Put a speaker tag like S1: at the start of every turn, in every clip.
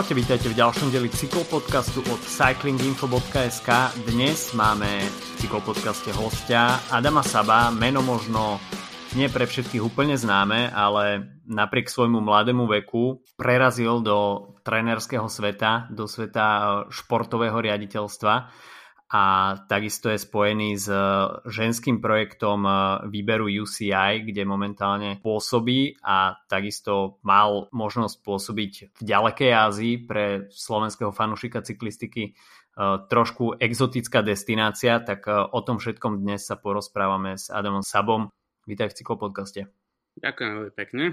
S1: Čaute, vítajte v ďalšom deli cyklopodcastu od cyclinginfo.sk. Dnes máme v cyklopodcaste hostia Adama Saba, meno možno nie pre všetkých úplne známe, ale napriek svojmu mladému veku prerazil do trénerského sveta, do sveta športového riaditeľstva a takisto je spojený s eh, ženským projektom eh, výberu UCI, kde momentálne pôsobí a takisto mal možnosť pôsobiť v ďalekej Ázii pre slovenského fanúšika cyklistiky eh, trošku exotická destinácia, tak o tom všetkom dnes sa porozprávame s Adamom Sabom. Vítaj v cyklopodcaste.
S2: Ďakujem veľmi pekne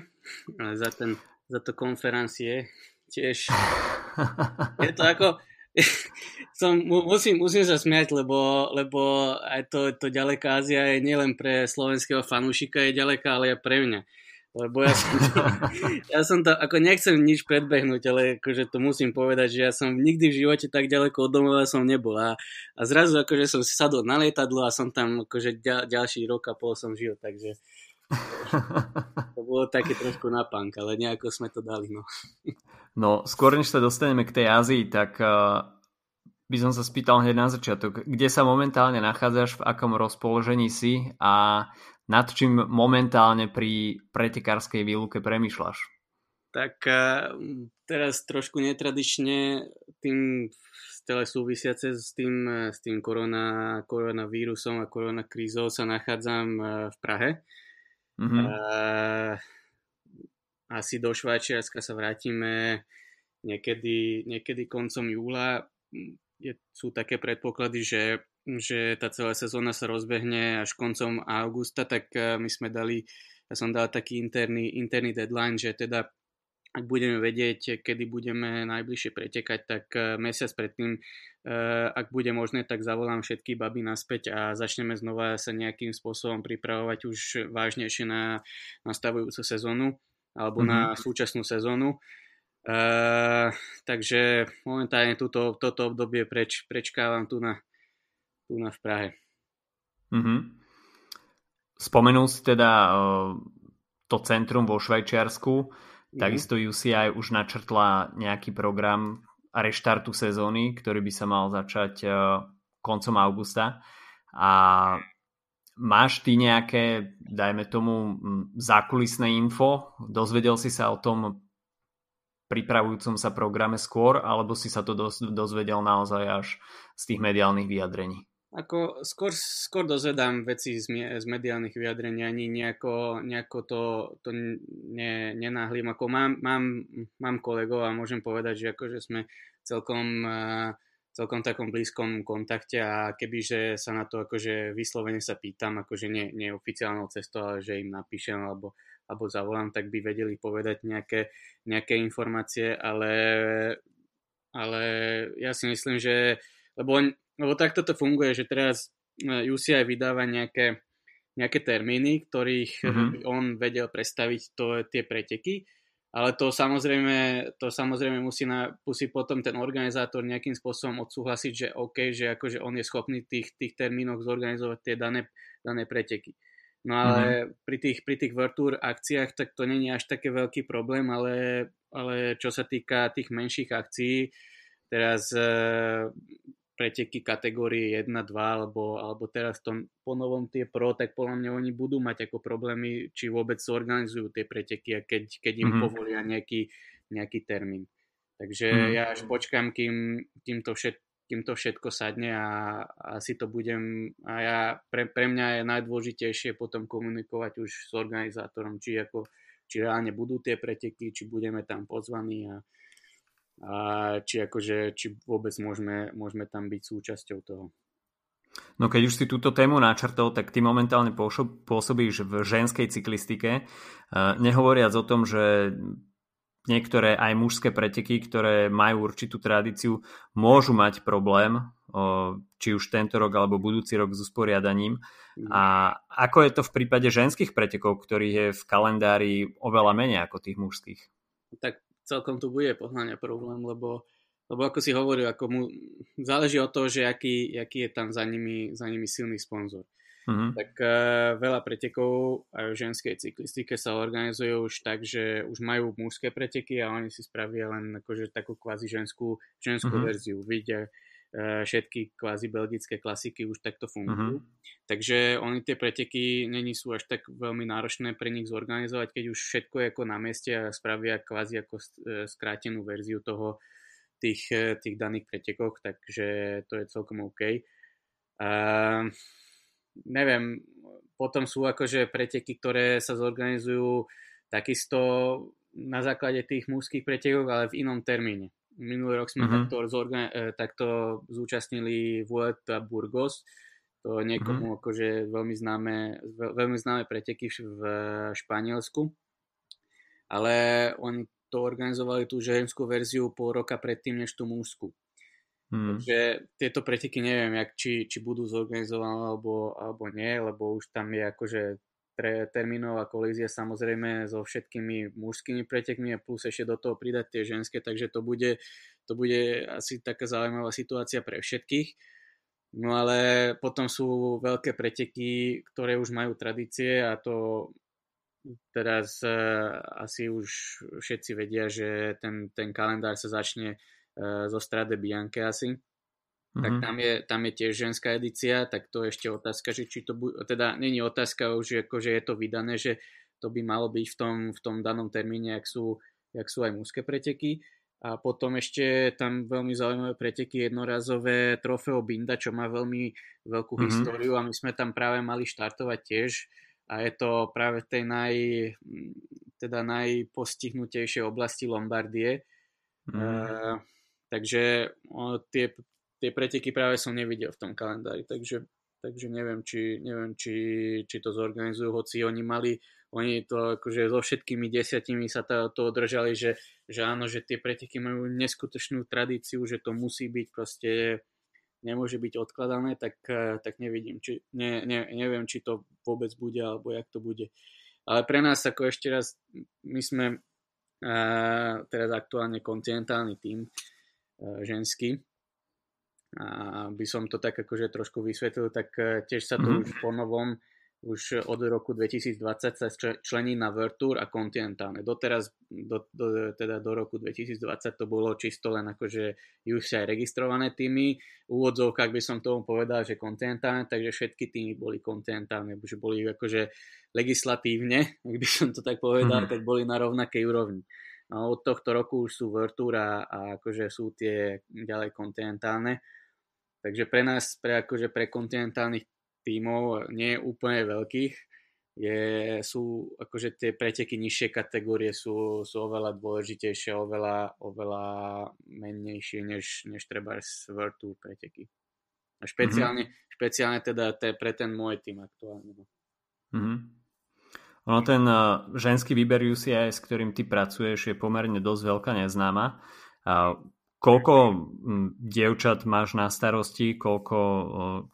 S2: za, ten, za to konferencie. Tiež je to ako, som, musím, musím sa smiať, lebo, lebo aj to, to ďaleká Ázia je nielen pre slovenského fanúšika, je ďaleká, ale aj pre mňa. Lebo ja som, to, ja som to, ako nechcem nič predbehnúť, ale akože to musím povedať, že ja som nikdy v živote tak ďaleko od domova som nebol. A, a zrazu akože som si sadol na lietadlo a som tam akože ďal, ďalší rok a pol som žil, takže to bolo také trošku napánk, ale nejako sme to dali. No.
S1: No, skôr než sa dostaneme k tej Ázii, tak uh, by som sa spýtal hneď na začiatok, kde sa momentálne nachádzaš, v akom rozpoložení si a nad čím momentálne pri pretekárskej výluke premyšľaš?
S2: Tak uh, teraz trošku netradične tým celé súvisiace s tým, s tým korona, koronavírusom a koronakrízou sa nachádzam v Prahe. Mm-hmm. Uh, asi do Švajčiarska sa vrátime niekedy, niekedy koncom júla. Je, sú také predpoklady, že, že tá celá sezóna sa rozbehne až koncom augusta, tak eh, my sme dali, ja som dal taký interný, interný deadline, že teda ak budeme vedieť, kedy budeme najbližšie pretekať, tak eh, mesiac predtým, eh, ak bude možné, tak zavolám všetky baby naspäť a začneme znova sa nejakým spôsobom pripravovať už vážnejšie na nastavujúcu sezónu alebo mm-hmm. na súčasnú sezónu. Uh, takže momentálne túto, toto obdobie preč, prečkávam tu na, tu na v Prahe.
S1: Mm-hmm. Spomenul si teda uh, to centrum vo Švajčiarsku, mm-hmm. takisto UCI už načrtla nejaký program reštartu sezóny, ktorý by sa mal začať uh, koncom augusta a Máš ty nejaké, dajme tomu, zákulisné info? Dozvedel si sa o tom pripravujúcom sa programe skôr, alebo si sa to dozvedel naozaj až z tých mediálnych vyjadrení?
S2: Ako skôr, skôr dozvedám veci z, z mediálnych vyjadrení, ani nejako, nejako to, to ne, nenáhlim. Ako mám, mám, mám kolegov a môžem povedať, že akože sme celkom uh, celkom takom blízkom kontakte a kebyže sa na to akože vyslovene sa pýtam, akože nie, nie oficiálnou cestou, ale že im napíšem alebo, alebo zavolám, tak by vedeli povedať nejaké, nejaké informácie, ale, ale ja si myslím, že lebo, lebo takto to funguje, že teraz e, UCI vydáva nejaké, nejaké termíny, ktorých mm-hmm. on vedel predstaviť to, tie preteky ale to samozrejme, to samozrejme musí, na, musí potom ten organizátor nejakým spôsobom odsúhlasiť, že OK, že akože on je schopný tých, tých termínoch zorganizovať tie dané, dané preteky. No ale mm-hmm. pri tých, pri tých World Tour akciách, tak to není až také veľký problém, ale, ale čo sa týka tých menších akcií, teraz e, preteky kategórie 1, 2 alebo, alebo teraz to ponovom tie pro, tak podľa mňa oni budú mať ako problémy, či vôbec zorganizujú tie preteky a keď, keď im mm-hmm. povolia nejaký, nejaký termín. Takže mm-hmm. ja až počkám, kým, kým, to všet, kým to všetko sadne a asi to budem, a ja, pre, pre mňa je najdôležitejšie potom komunikovať už s organizátorom, či ako či reálne budú tie preteky, či budeme tam pozvaní a, a či, akože, či vôbec môžeme, môžeme tam byť súčasťou toho.
S1: No keď už si túto tému načrtol, tak ty momentálne pôsobíš v ženskej cyklistike, nehovoriac o tom, že niektoré aj mužské preteky, ktoré majú určitú tradíciu, môžu mať problém, či už tento rok alebo budúci rok s usporiadaním. Mm. A ako je to v prípade ženských pretekov, ktorých je v kalendári oveľa menej ako tých mužských?
S2: Tak celkom tu bude pohľadňa problém, lebo, lebo ako si hovoril, ako mu, záleží od toho, že aký, aký je tam za nimi, za nimi silný sponzor. uh-huh. tak uh, veľa pretekov aj v ženskej cyklistike sa organizujú už tak, že už majú mužské preteky a oni si spravia len akože takú kvázi ženskú, ženskú uh-huh. verziu. Vidia všetky kvázi belgické klasiky už takto fungujú. Uh-huh. Takže oni tie preteky není sú až tak veľmi náročné pre nich zorganizovať, keď už všetko je ako na mieste a spravia kvázi ako e, skrátenú verziu toho tých, e, tých daných pretekoch, takže to je celkom OK. Uh, neviem, potom sú akože preteky, ktoré sa zorganizujú takisto na základe tých mužských pretekov, ale v inom termíne. Minulý rok sme uh-huh. takto, zorgan- e, takto zúčastnili Vuelta Burgos, to niekomu uh-huh. akože veľmi známe, veľmi známe preteky v Španielsku, ale oni to organizovali tú ženskú verziu pol roka predtým, než tú mužskú. Hmm. Takže tieto preteky neviem, jak, či, či budú zorganizované alebo, alebo nie, lebo už tam je akože tre, termínová kolízia samozrejme so všetkými mužskými pretekmi a plus ešte do toho pridať tie ženské, takže to bude, to bude asi taká zaujímavá situácia pre všetkých. No ale potom sú veľké preteky, ktoré už majú tradície a to teraz uh, asi už všetci vedia, že ten, ten kalendár sa začne Eh, zo Strade Bianche asi. Mm-hmm. Tak mhm. tam je, tam je tiež ženská edícia, tak to je ešte otázka, že či to bude, teda není otázka už, ako, že je to vydané, že to by malo byť v tom, v tom danom termíne, ak sú, jak sú aj mužské preteky. A potom ešte tam veľmi zaujímavé preteky jednorazové Trofeo Binda, čo má veľmi veľkú mm-hmm. históriu a my sme tam práve mali štartovať tiež a je to práve v tej naj, teda najpostihnutejšej oblasti Lombardie. Mm. Uh, Takže o, tie, tie preteky práve som nevidel v tom kalendári, takže, takže neviem, či, neviem či, či to zorganizujú, hoci oni mali, oni to akože so všetkými desiatimi sa to, to držali, že, že áno, že tie preteky majú neskutočnú tradíciu, že to musí byť proste nemôže byť odkladané, tak, tak nevidím, či, ne, ne, neviem, či to vôbec bude, alebo jak to bude. Ale pre nás, ako ešte raz, my sme uh, teraz aktuálne kontinentálny tým, E, ženský. A by som to tak akože trošku vysvetlil, tak e, tiež sa to mm-hmm. už po novom už od roku 2020 sa člení na World Tour a kontinentálne. Doteraz, do, do, teda do roku 2020 to bolo čisto len akože už aj registrované týmy. V úvodzovkách by som tomu povedal, že kontinentálne, takže všetky týmy boli kontinentálne, že boli akože legislatívne, ak by som to tak povedal, mm-hmm. tak boli na rovnakej úrovni. Od tohto roku už sú Tour a, akože sú tie ďalej kontinentálne. Takže pre nás, pre, akože pre kontinentálnych tímov, nie úplne veľkých, je, sú akože tie preteky nižšie kategórie sú, sú oveľa dôležitejšie, oveľa, oveľa mennejšie než, než treba Tour preteky. A špeciálne, mm-hmm. špeciálne teda te, pre ten môj tým aktuálne. Mm-hmm.
S1: Ono ten eh, ženský výber UCI, s ktorým ty pracuješ, je pomerne dosť veľká neznáma. Koľko dievčat máš na starosti, koľko eh,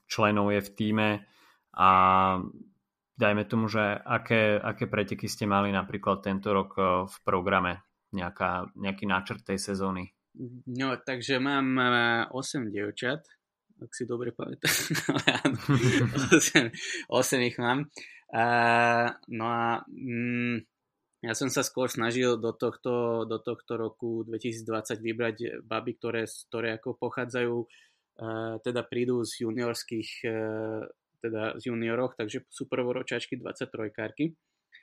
S1: členov je v týme a dajme tomu, že aké, aké preteky ste mali napríklad tento rok eh, v programe, nejaká, nejaký náčrt tej sezóny?
S2: No, takže mám 8 dievčat, ak si dobre pamätám. 8, 8 ich mám. Uh, no a mm, ja som sa skôr snažil do tohto, do tohto roku 2020 vybrať baby, ktoré, ktoré ako pochádzajú, uh, teda prídu z juniorských, uh, teda z junioroch, takže sú prvoročačky 23 karky.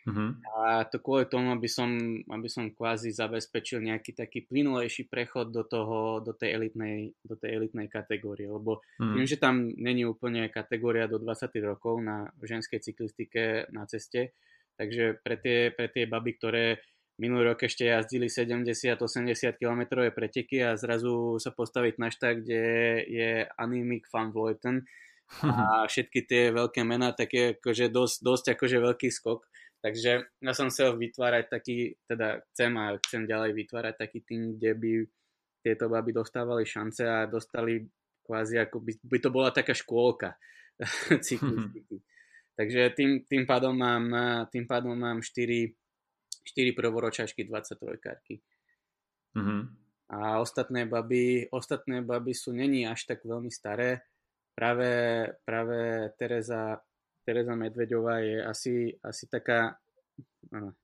S2: Uh-huh. A to kvôli tomu, aby som, aby som kvázi zabezpečil nejaký taký plynulejší prechod do, toho, do, tej, elitnej, do tej elitnej kategórie, lebo uh-huh. viem, že tam není úplne kategória do 20 rokov na ženskej cyklistike na ceste, takže pre tie, pre tie baby, ktoré minulý rok ešte jazdili 70-80 km preteky a zrazu sa postaviť na štát, kde je Animic van Vleuten a všetky tie veľké mená, tak je akože dosť, dosť akože veľký skok. Takže ja som chcel vytvárať taký, teda chcem a chcem ďalej vytvárať taký tým, kde by tieto baby dostávali šance a dostali kvázi ako by, by to bola taká škôlka cyklistiky. Takže tým, tým, pádom mám, tým pádom mám 4, 4 prvoročačky 23 karky. Mm-hmm. A ostatné baby, ostatné baby sú není až tak veľmi staré. Práve, práve Teresa Teresa Medvedová je asi, asi taká,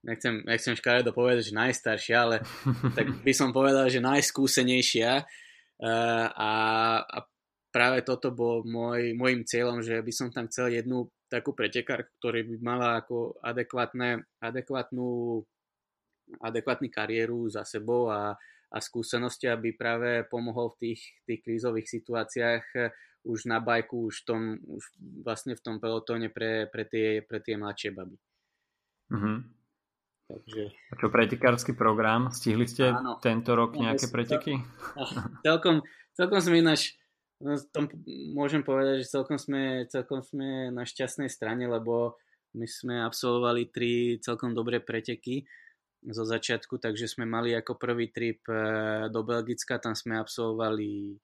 S2: nechcem, nechcem škaredo povedať, že najstaršia, ale tak by som povedal, že najskúsenejšia. Uh, a, a práve toto bol môj, môjim cieľom, že by som tam chcel jednu takú pretekár, ktorý by mala ako adekvátne, adekvátnu, adekvátnu kariéru za sebou a, a skúsenosti, aby práve pomohol v tých, tých krízových situáciách eh, už na bajku, už, tom, už vlastne v tom pelotóne pre, pre, tie, pre tie mladšie baby.
S1: Mm-hmm. Takže... A čo pretekársky program? Stihli ste Áno. tento rok nejaké preteky?
S2: celkom, celkom sme ináč No, tom môžem povedať, že celkom sme, celkom sme na šťastnej strane, lebo my sme absolvovali tri celkom dobré preteky zo začiatku, takže sme mali ako prvý trip e, do Belgicka, tam sme absolvovali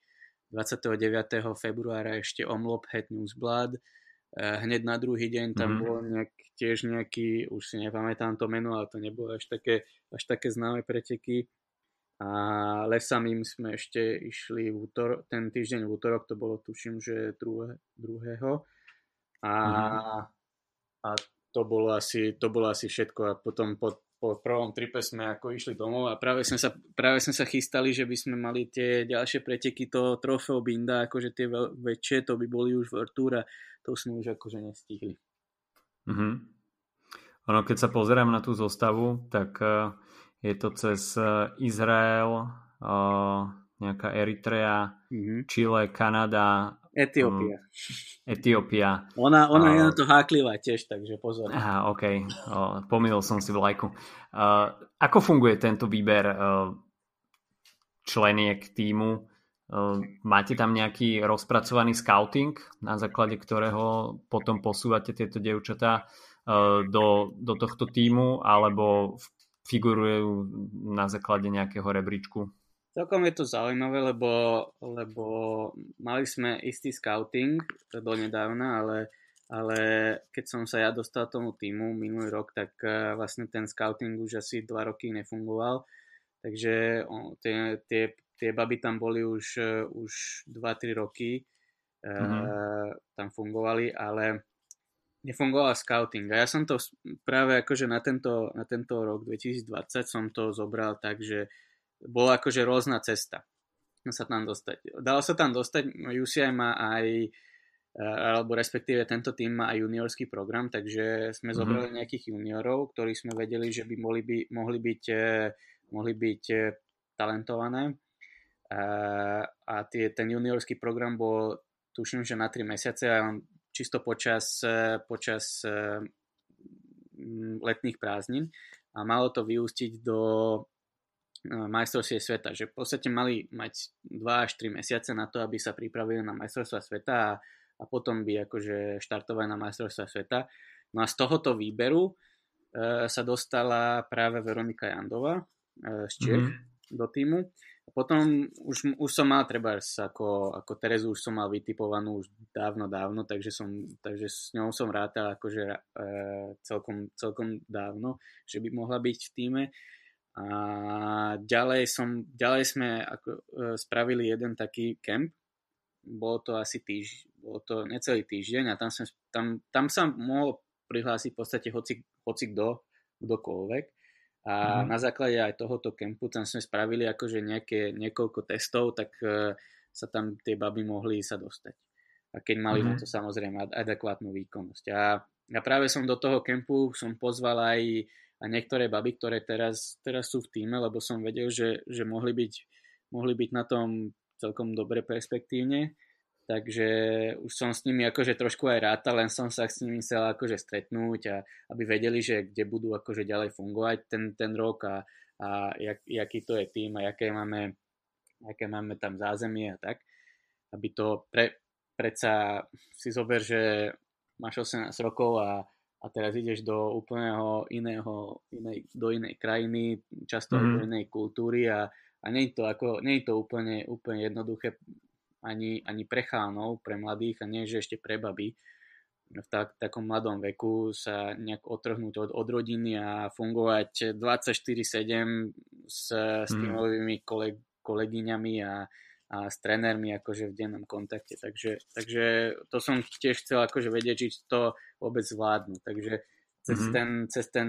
S2: 29. februára ešte Omlop Het Newsblad. E, hneď na druhý deň tam mm-hmm. bol nejak, tiež nejaký, už si nepamätám to meno, ale to nebolo až také, až také známe preteky a lesami sme ešte išli v útor- ten týždeň v útorok, to bolo tuším, že druhé, druhého. A, mm. a to, bolo asi, to bolo asi všetko. A potom po, po prvom tripe sme ako išli domov a práve sme, sa, práve sme sa chystali, že by sme mali tie ďalšie preteky, to trofeo Binda, akože tie väčšie, to by boli už v Artúra, to sme už akože nestihli.
S1: Mm-hmm. Ono, keď sa pozerám na tú zostavu, tak uh je to cez e, Izrael, e, nejaká Eritrea, mm-hmm. Chile, Kanada,
S2: Etiópia. Um,
S1: Etiópia.
S2: Ona, ona uh, je na to háklivá tiež, takže pozor.
S1: Aha, OK. Uh, pomýlil som si vlajku. Uh, ako funguje tento výber uh, členiek týmu? Uh, máte tam nejaký rozpracovaný scouting, na základe ktorého potom posúvate tieto dievčatá uh, do, do tohto týmu, alebo figurujú na základe nejakého rebríčku?
S2: Celkom je to zaujímavé, lebo, lebo mali sme istý scouting do nedávna, ale, ale keď som sa ja dostal tomu týmu minulý rok, tak eh, vlastne ten scouting už asi dva roky nefungoval. Takže tie, tie, tie baby tam boli už, eh, už 2-3 roky, mm-hmm. e, tam fungovali, ale nefungoval scouting. A ja som to práve akože na tento, na tento rok 2020 som to zobral tak, že bola akože rôzna cesta sa tam dostať. Dalo sa tam dostať, UCI má aj e, alebo respektíve tento tým má aj juniorský program, takže sme mm-hmm. zobrali nejakých juniorov, ktorí sme vedeli, že by mohli, by, mohli byť, e, mohli byť e, talentované. A tie, ten juniorský program bol tuším, že na 3 mesiace a on čisto počas, počas letných prázdnin a malo to vyústiť do majstrovstie sveta, že v podstate mali mať 2 až 3 mesiace na to, aby sa pripravili na majstrovstva sveta a, a potom by akože štartovali na majstrovstva sveta. No a z tohoto výberu e, sa dostala práve Veronika Jandova e, z Čech mm-hmm. do týmu potom už, už som mal treba ako, ako Terezu už som mal vytipovanú už dávno, dávno, takže, som, takže s ňou som rátal akože e, celkom, celkom dávno, že by mohla byť v týme. A ďalej, som, ďalej sme ako, e, spravili jeden taký kemp, bolo to asi týž, bolo to necelý týždeň a tam, som, tam, tam sa mohol prihlásiť v podstate hoci, hoci kto, kdokoľvek. A mm. na základe aj tohoto kempu tam sme spravili akože nejaké, niekoľko testov, tak uh, sa tam tie baby mohli sa dostať. A keď mali mm. na to samozrejme adekvátnu výkonnosť. A ja práve som do toho kempu som pozval aj, aj niektoré baby, ktoré teraz, teraz sú v týme, lebo som vedel, že, že mohli, byť, mohli byť na tom celkom dobre perspektívne takže už som s nimi akože trošku aj rátal, len som sa s nimi chcel akože stretnúť a aby vedeli, že kde budú akože ďalej fungovať ten, ten rok a, a jak, jaký to je tým a aké máme, aké máme tam zázemie a tak. Aby to pre, predsa si zober, že máš 18 rokov a, a teraz ideš do úplného iného, inej, do inej krajiny, často mm. do inej kultúry a, a nie je to, ako, nie je to úplne, úplne jednoduché ani, ani pre chánov, pre mladých a nie, že ešte pre baby v tak, takom mladom veku sa nejak otrhnúť od, od rodiny a fungovať 24-7 s, s mhm. tímovými koleg, kolegyňami a, a s trénermi akože v dennom kontakte. Takže, takže to som tiež chcel akože vedieť, či to vôbec zvládnu. Takže cez, mm-hmm. ten, cez ten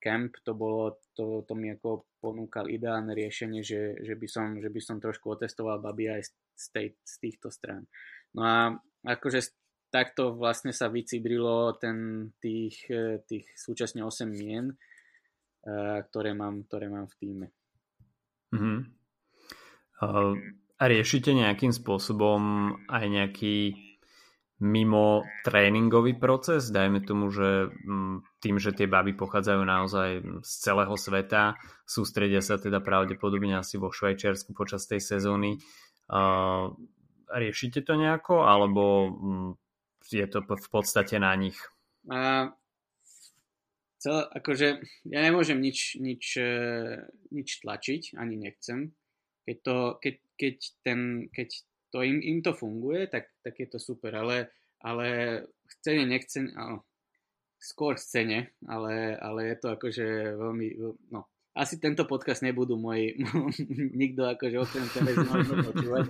S2: camp to bolo, to, to mi ako ponúkal ideálne riešenie, že, že, by som, že by som trošku otestoval baby aj z, tej, z týchto strán. No a akože takto vlastne sa vycibrilo ten, tých, tých súčasne 8 mien, ktoré mám, ktoré mám v týme.
S1: Mm-hmm. Uh, riešite nejakým spôsobom aj nejaký mimo tréningový proces? Dajme tomu, že mm, tým, že tie baby pochádzajú naozaj z celého sveta, sústredia sa teda pravdepodobne asi vo Švajčiarsku počas tej sezóny. Riešite to nejako, alebo mm, je to v podstate na nich?
S2: A, cel, akože ja nemôžem nič, nič, e, nič tlačiť, ani nechcem. Keď to, keď, keď, ten, keď to im, im to funguje, tak, tak je to super, ale, ale chcene, nechcene, no, skôr chcene, ale, ale je to akože veľmi, no, asi tento podcast nebudú môj, nikto akože okrem tebe počúvať,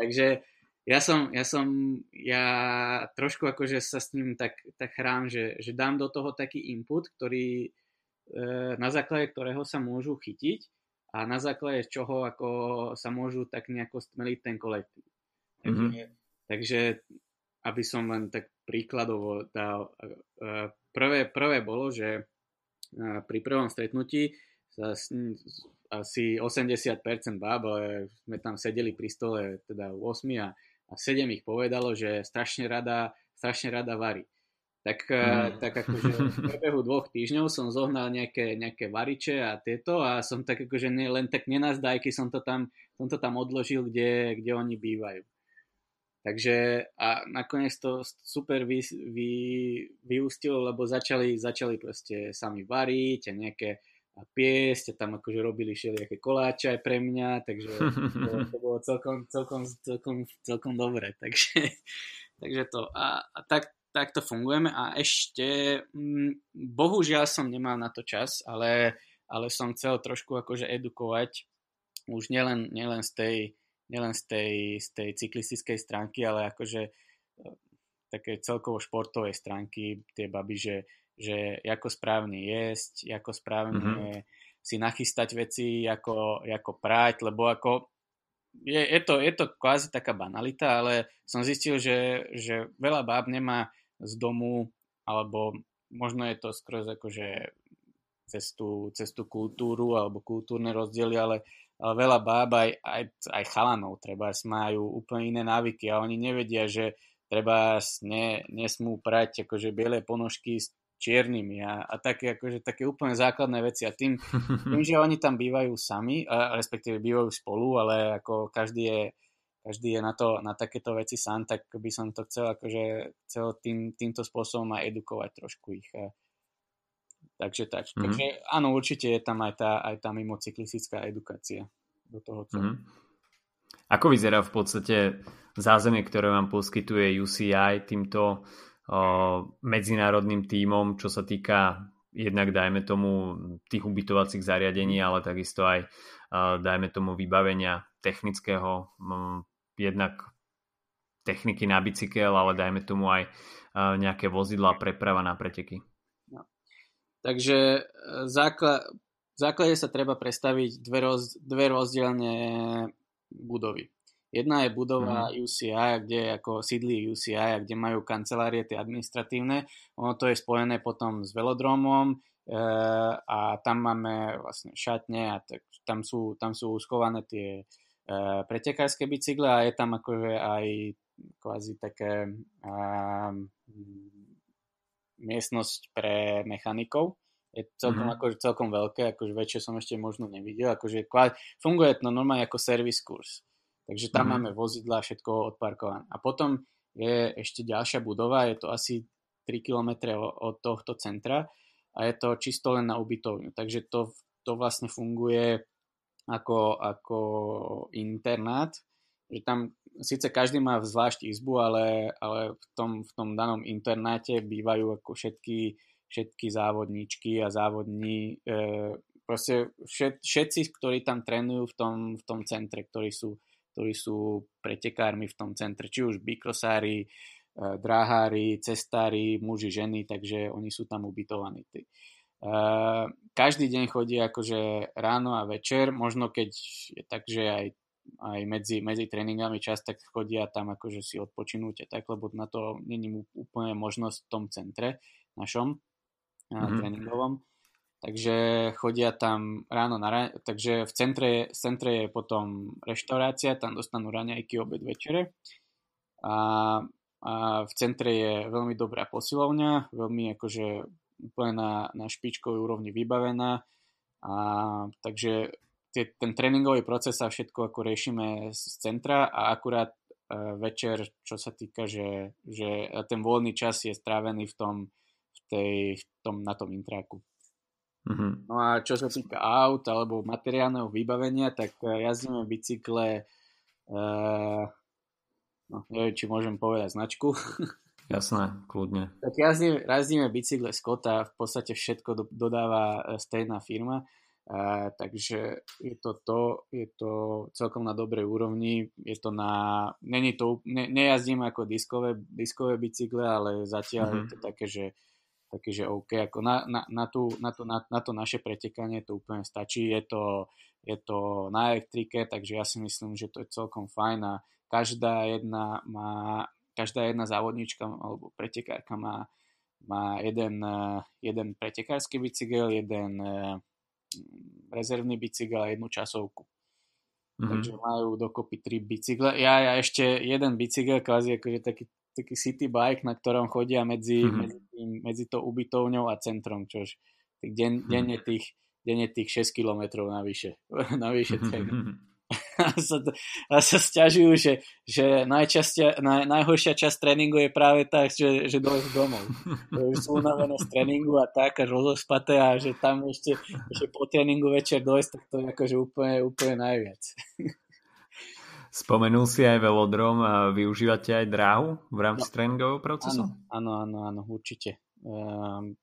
S2: takže ja som, ja som, ja trošku akože sa s ním tak, tak hrám, že, že dám do toho taký input, ktorý, e, na základe ktorého sa môžu chytiť a na základe čoho ako sa môžu tak nejako stmeliť ten kolektív. Takže, mm-hmm. takže aby som len tak príkladovo dal, e, prvé, prvé bolo, že e, pri prvom stretnutí sa asi 80% báb, ale sme tam sedeli pri stole teda 8 a, a 7 ich povedalo, že strašne rada, strašne rada varí tak, mm. tak akože v priebehu dvoch týždňov som zohnal nejaké, nejaké variče a tieto a som tak akože ne, len tak nenazdajky som to tam, som to tam odložil, kde, kde oni bývajú. Takže a nakoniec to super vy, vy, vyústilo, lebo začali, začali proste sami variť a nejaké a piesť a tam akože robili všelijaké koláče aj pre mňa, takže to, to bolo celkom, celkom, celkom, celkom dobre. Takže, takže to. A, a tak, takto fungujeme a ešte, mm, bohužiaľ som nemal na to čas, ale, ale som chcel trošku akože edukovať už nielen, nielen z tej, nielen z tej, z tej cyklistickej stránky, ale akože e, také celkovo športovej stránky tie baby, že, že ako správne jesť, ako správne mm-hmm. si nachystať veci, ako, ako prať, lebo ako je, je, to, je to kvázi taká banalita, ale som zistil, že, že veľa báb nemá z domu, alebo možno je to skôr akože cez tú, cez tú kultúru alebo kultúrne rozdiely, ale, ale veľa báb aj, aj, aj chalanov treba majú úplne iné návyky a oni nevedia, že treba ne, nesmú prať akože biele ponožky s čiernymi a, a také, akože, také úplne základné veci. A tým, tým, že oni tam bývajú sami, respektíve bývajú spolu, ale ako každý je každý je na, to, na takéto veci sám, tak by som to chcel akože chcel tým, týmto spôsobom aj edukovať trošku ich. Takže tak. Mm-hmm. Takže áno, určite je tam aj tá, aj tá mimocyklistická edukácia do toho. Mm-hmm.
S1: Ako vyzerá v podstate zázemie, ktoré vám poskytuje UCI týmto o, medzinárodným tímom, čo sa týka jednak dajme tomu tých ubytovacích zariadení, ale takisto aj dajme tomu vybavenia technického jednak techniky na bicykel, ale dajme tomu aj nejaké vozidla, preprava na preteky. No.
S2: Takže e, základ, v základe sa treba predstaviť dve, roz, dve rozdielne budovy. Jedna je budova mm. UCI, kde ako sídli UCI, kde majú kancelárie tie administratívne. Ono to je spojené potom s velodromom e, a tam máme vlastne šatne a tak, tam, sú, tam sú uskované tie pretekárske bicykle a je tam akože aj kvázi také um, miestnosť pre mechanikov. Je celkom, mm-hmm. akože celkom veľké, akože väčšie som ešte možno nevidel. Akože kvázi, funguje to normálne ako service kurs. Takže tam mm-hmm. máme vozidla, všetko odparkované. A potom je ešte ďalšia budova, je to asi 3 km od tohto centra a je to čisto len na ubytovňu. Takže to, to vlastne funguje ako, ako internát, že tam síce každý má zvlášť izbu, ale, ale v, tom, v tom danom internáte bývajú ako všetky, všetky závodníčky a závodní, e, proste všet, všetci, ktorí tam trénujú v tom, v tom centre, ktorí sú ktorí sú pretekármi v tom centre, či už bikrosári, dráhári, cestári, muži, ženy, takže oni sú tam ubytovaní. Každý deň chodí akože ráno a večer, možno keď je tak, že aj aj medzi, medzi tréningami čas, tak chodia tam akože si odpočinúť a tak, lebo na to není úplne možnosť v tom centre našom mm-hmm. tréningovom. Takže chodia tam ráno na ráne, takže v centre, v centre je potom reštaurácia, tam dostanú raňajky, obed, večere. A, a v centre je veľmi dobrá posilovňa, veľmi akože úplne na, na špičkovej úrovni vybavená. A, takže tie, ten tréningový proces sa všetko ako riešime z centra a akurát uh, večer, čo sa týka, že, že ten voľný čas je strávený v tom, v tej, v tom na tom intráku. Mm-hmm. No a čo sa týka aut alebo materiálneho vybavenia, tak uh, jazdíme bicykle uh, no, neviem, či môžem povedať značku.
S1: Jasné, kľudne.
S2: Tak jazdíme, jazdíme bicykle Scotta, v podstate všetko do, dodáva stejná firma. A, takže je to to, je to celkom na dobrej úrovni, je to na, není to, ne, nejazdím ako diskové, diskové bicykle, ale zatiaľ mm-hmm. je to také, že také, že OK, ako na, na, na, tú, na, to, na, na to naše pretekanie to úplne stačí, je to, je to na elektrike, takže ja si myslím, že to je celkom fajn a každá jedna má, každá jedna závodnička alebo pretekárka má, má jeden, jeden pretekársky bicykel, jeden rezervný bicykel a jednu časovku. Mm-hmm. Takže majú dokopy tri bicykle. Ja, ja ešte jeden bicykel, kvázi akože taký, taký city bike, na ktorom chodia medzi, mm-hmm. medzi, tým, medzi to ubytovňou a centrom, čož den, mm-hmm. denne, tých, denne tých 6 km navyše. navyše mm-hmm sa, a sa stiažujú, že, že najčastia, naj, najhoršia časť tréningu je práve tak, že, že dojsť domov. Že sú unavené z tréningu a tak, až rozospaté a že tam ešte, ešte po tréningu večer dojsť, tak to je akože úplne, úplne najviac.
S1: Spomenul si aj velodrom a využívate aj dráhu v rámci no, tréningového procesu?
S2: Áno, áno, áno, určite. Ehm,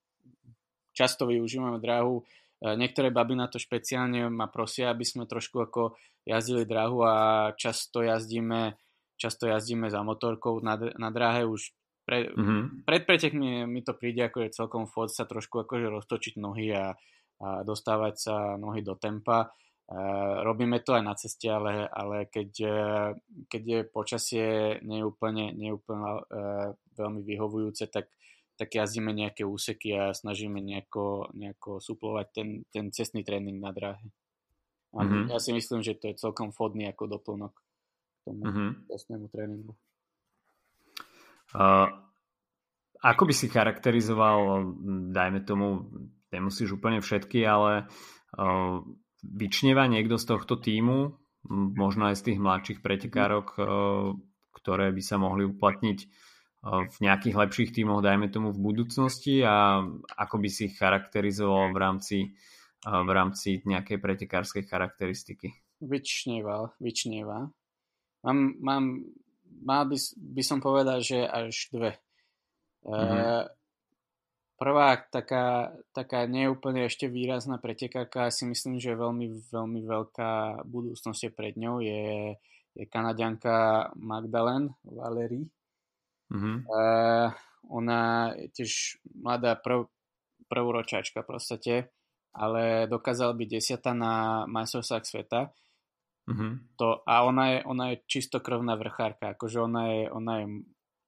S2: často využívame dráhu niektoré baby na to špeciálne ma prosia, aby sme trošku ako jazdili dráhu a často jazdíme, často jazdíme za motorkou na, na dráhe už pre, mm-hmm. pred pretekmi mi to príde ako je celkom fot sa trošku akože roztočiť nohy a, a dostávať sa nohy do tempa. E, robíme to aj na ceste, ale, ale keď, e, keď je počasie neúplne, neúplne e, veľmi vyhovujúce, tak tak jazdíme nejaké úseky a snažíme nejako, nejako suplovať ten, ten cestný tréning na dráhe. A mm-hmm. ja si myslím, že to je celkom fodný ako doplnok k tomu mm-hmm. cestnému tréningu.
S1: Uh, ako by si charakterizoval, dajme tomu, nemusíš úplne všetky, ale uh, vyčneva niekto z tohto týmu, možno aj z tých mladších pretekárok, uh, ktoré by sa mohli uplatniť v nejakých lepších tímoch, dajme tomu v budúcnosti a ako by si ich charakterizoval v rámci, v rámci nejakej pretekárskej charakteristiky?
S2: Vyčnieva, vyčnieva. Mám, mám, mal by, by som povedal, že až dve. Mm-hmm. Prvá taká, taká neúplne ešte výrazná pretekárka, si myslím, že veľmi, veľmi veľká budúcnosť je pred ňou, je, je kanadianka Magdalene Valery Mm-hmm. Uh, ona je tiež mladá prv, prvoročáčka v podstate, ale dokázala byť desiata na majstrovstvách sveta. Mm-hmm. To, a ona je, ona je čistokrvná vrchárka, akože ona je, ona je